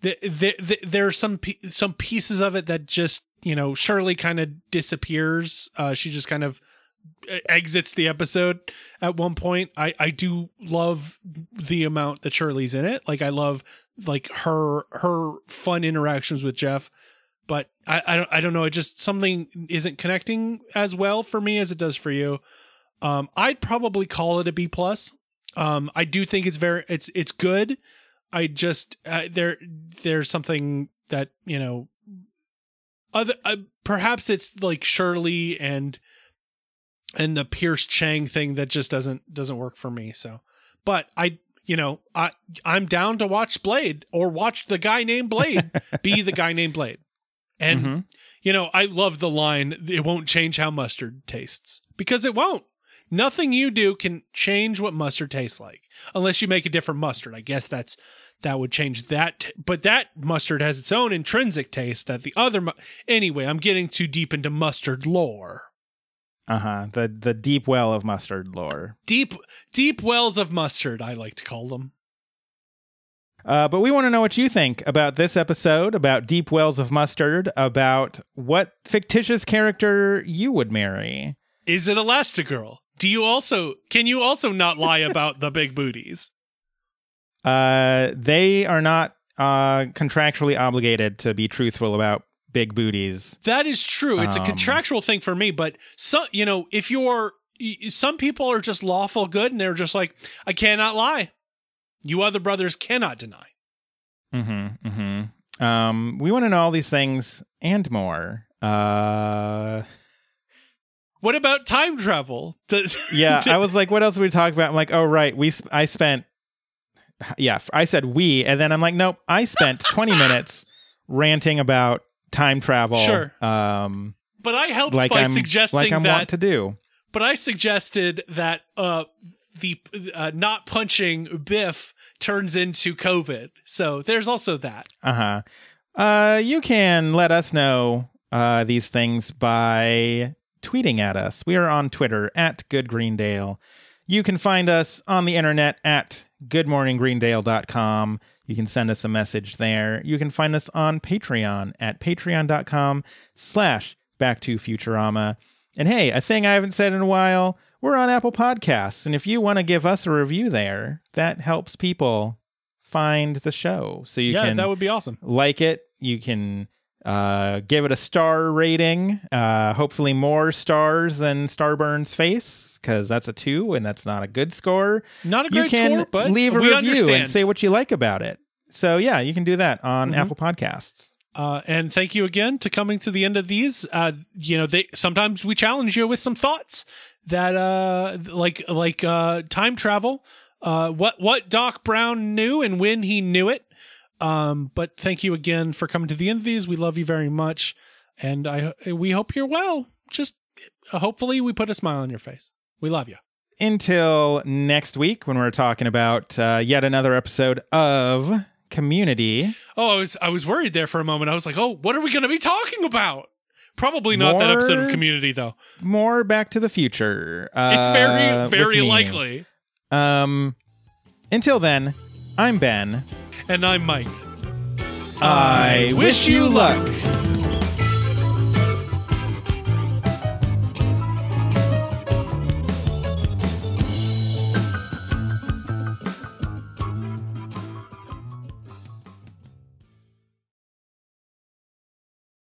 the, the, the, there are some some pieces of it that just you know Shirley kind of disappears. Uh, she just kind of exits the episode at one point. I I do love the amount that Shirley's in it. Like I love like her her fun interactions with Jeff. But I, I don't I don't know. It just something isn't connecting as well for me as it does for you. Um, I'd probably call it a B plus. Um, I do think it's very it's it's good. I just uh, there there's something that you know other uh, perhaps it's like Shirley and and the Pierce Chang thing that just doesn't doesn't work for me. So, but I you know I I'm down to watch Blade or watch the guy named Blade be the guy named Blade, and Mhm. you know I love the line it won't change how mustard tastes because it won't. Nothing you do can change what mustard tastes like unless you make a different mustard. I guess that's that would change that, t- but that mustard has its own intrinsic taste that the other. Mu- anyway, I'm getting too deep into mustard lore. Uh huh. The the deep well of mustard lore. Deep, deep wells of mustard. I like to call them. Uh, but we want to know what you think about this episode, about deep wells of mustard, about what fictitious character you would marry. Is it Elastigirl? Do you also can you also not lie about the big booties? Uh, they are not uh, contractually obligated to be truthful about big booties. That is true. It's a Um, contractual thing for me, but so you know, if you're some people are just lawful good and they're just like, I cannot lie. You other brothers cannot deny. Mm-hmm. Mm-hmm. Um, we want to know all these things and more. Uh, What about time travel? Yeah, I was like, what else would we talk about? I'm like, oh right, we sp- I spent, yeah, I said we, and then I'm like, nope, I spent 20 minutes ranting about time travel. Sure. Um, but I helped like by I'm suggesting like I'm that. want to do. but I suggested that uh, the uh, not punching Biff turns into COVID. So there's also that. Uh-huh. Uh You can let us know uh, these things by tweeting at us. We are on Twitter at Good Greendale. You can find us on the internet at goodmorninggreendale.com. You can send us a message there. You can find us on Patreon at patreon.com slash back to Futurama. And hey, a thing I haven't said in a while, we're on Apple Podcasts. And if you want to give us a review there, that helps people find the show. So you yeah, can that would be awesome. like it. You can uh, give it a star rating. Uh, hopefully, more stars than Starburns face, because that's a two, and that's not a good score. Not a you can score, but leave a review understand. and say what you like about it. So yeah, you can do that on Mhm. Apple Podcasts. Uh, and thank you again to coming to the end of these. Uh, you know, they sometimes we challenge you with some thoughts that, uh, like like uh, time travel. Uh, what what Doc Brown knew and when he knew it. Um, but thank you again for coming to the end of these. We love you very much, and I we hope you're well. Just uh, hopefully we put a smile on your face. We love you. Until next week, when we're talking about uh, yet another episode of Community. Oh, I was I was worried there for a moment. I was like, oh, what are we going to be talking about? Probably not that episode of Community though. More Back to the Future. It's uh, very very likely. Um, until then, I'm Ben. And I'm Mike. I wish you luck.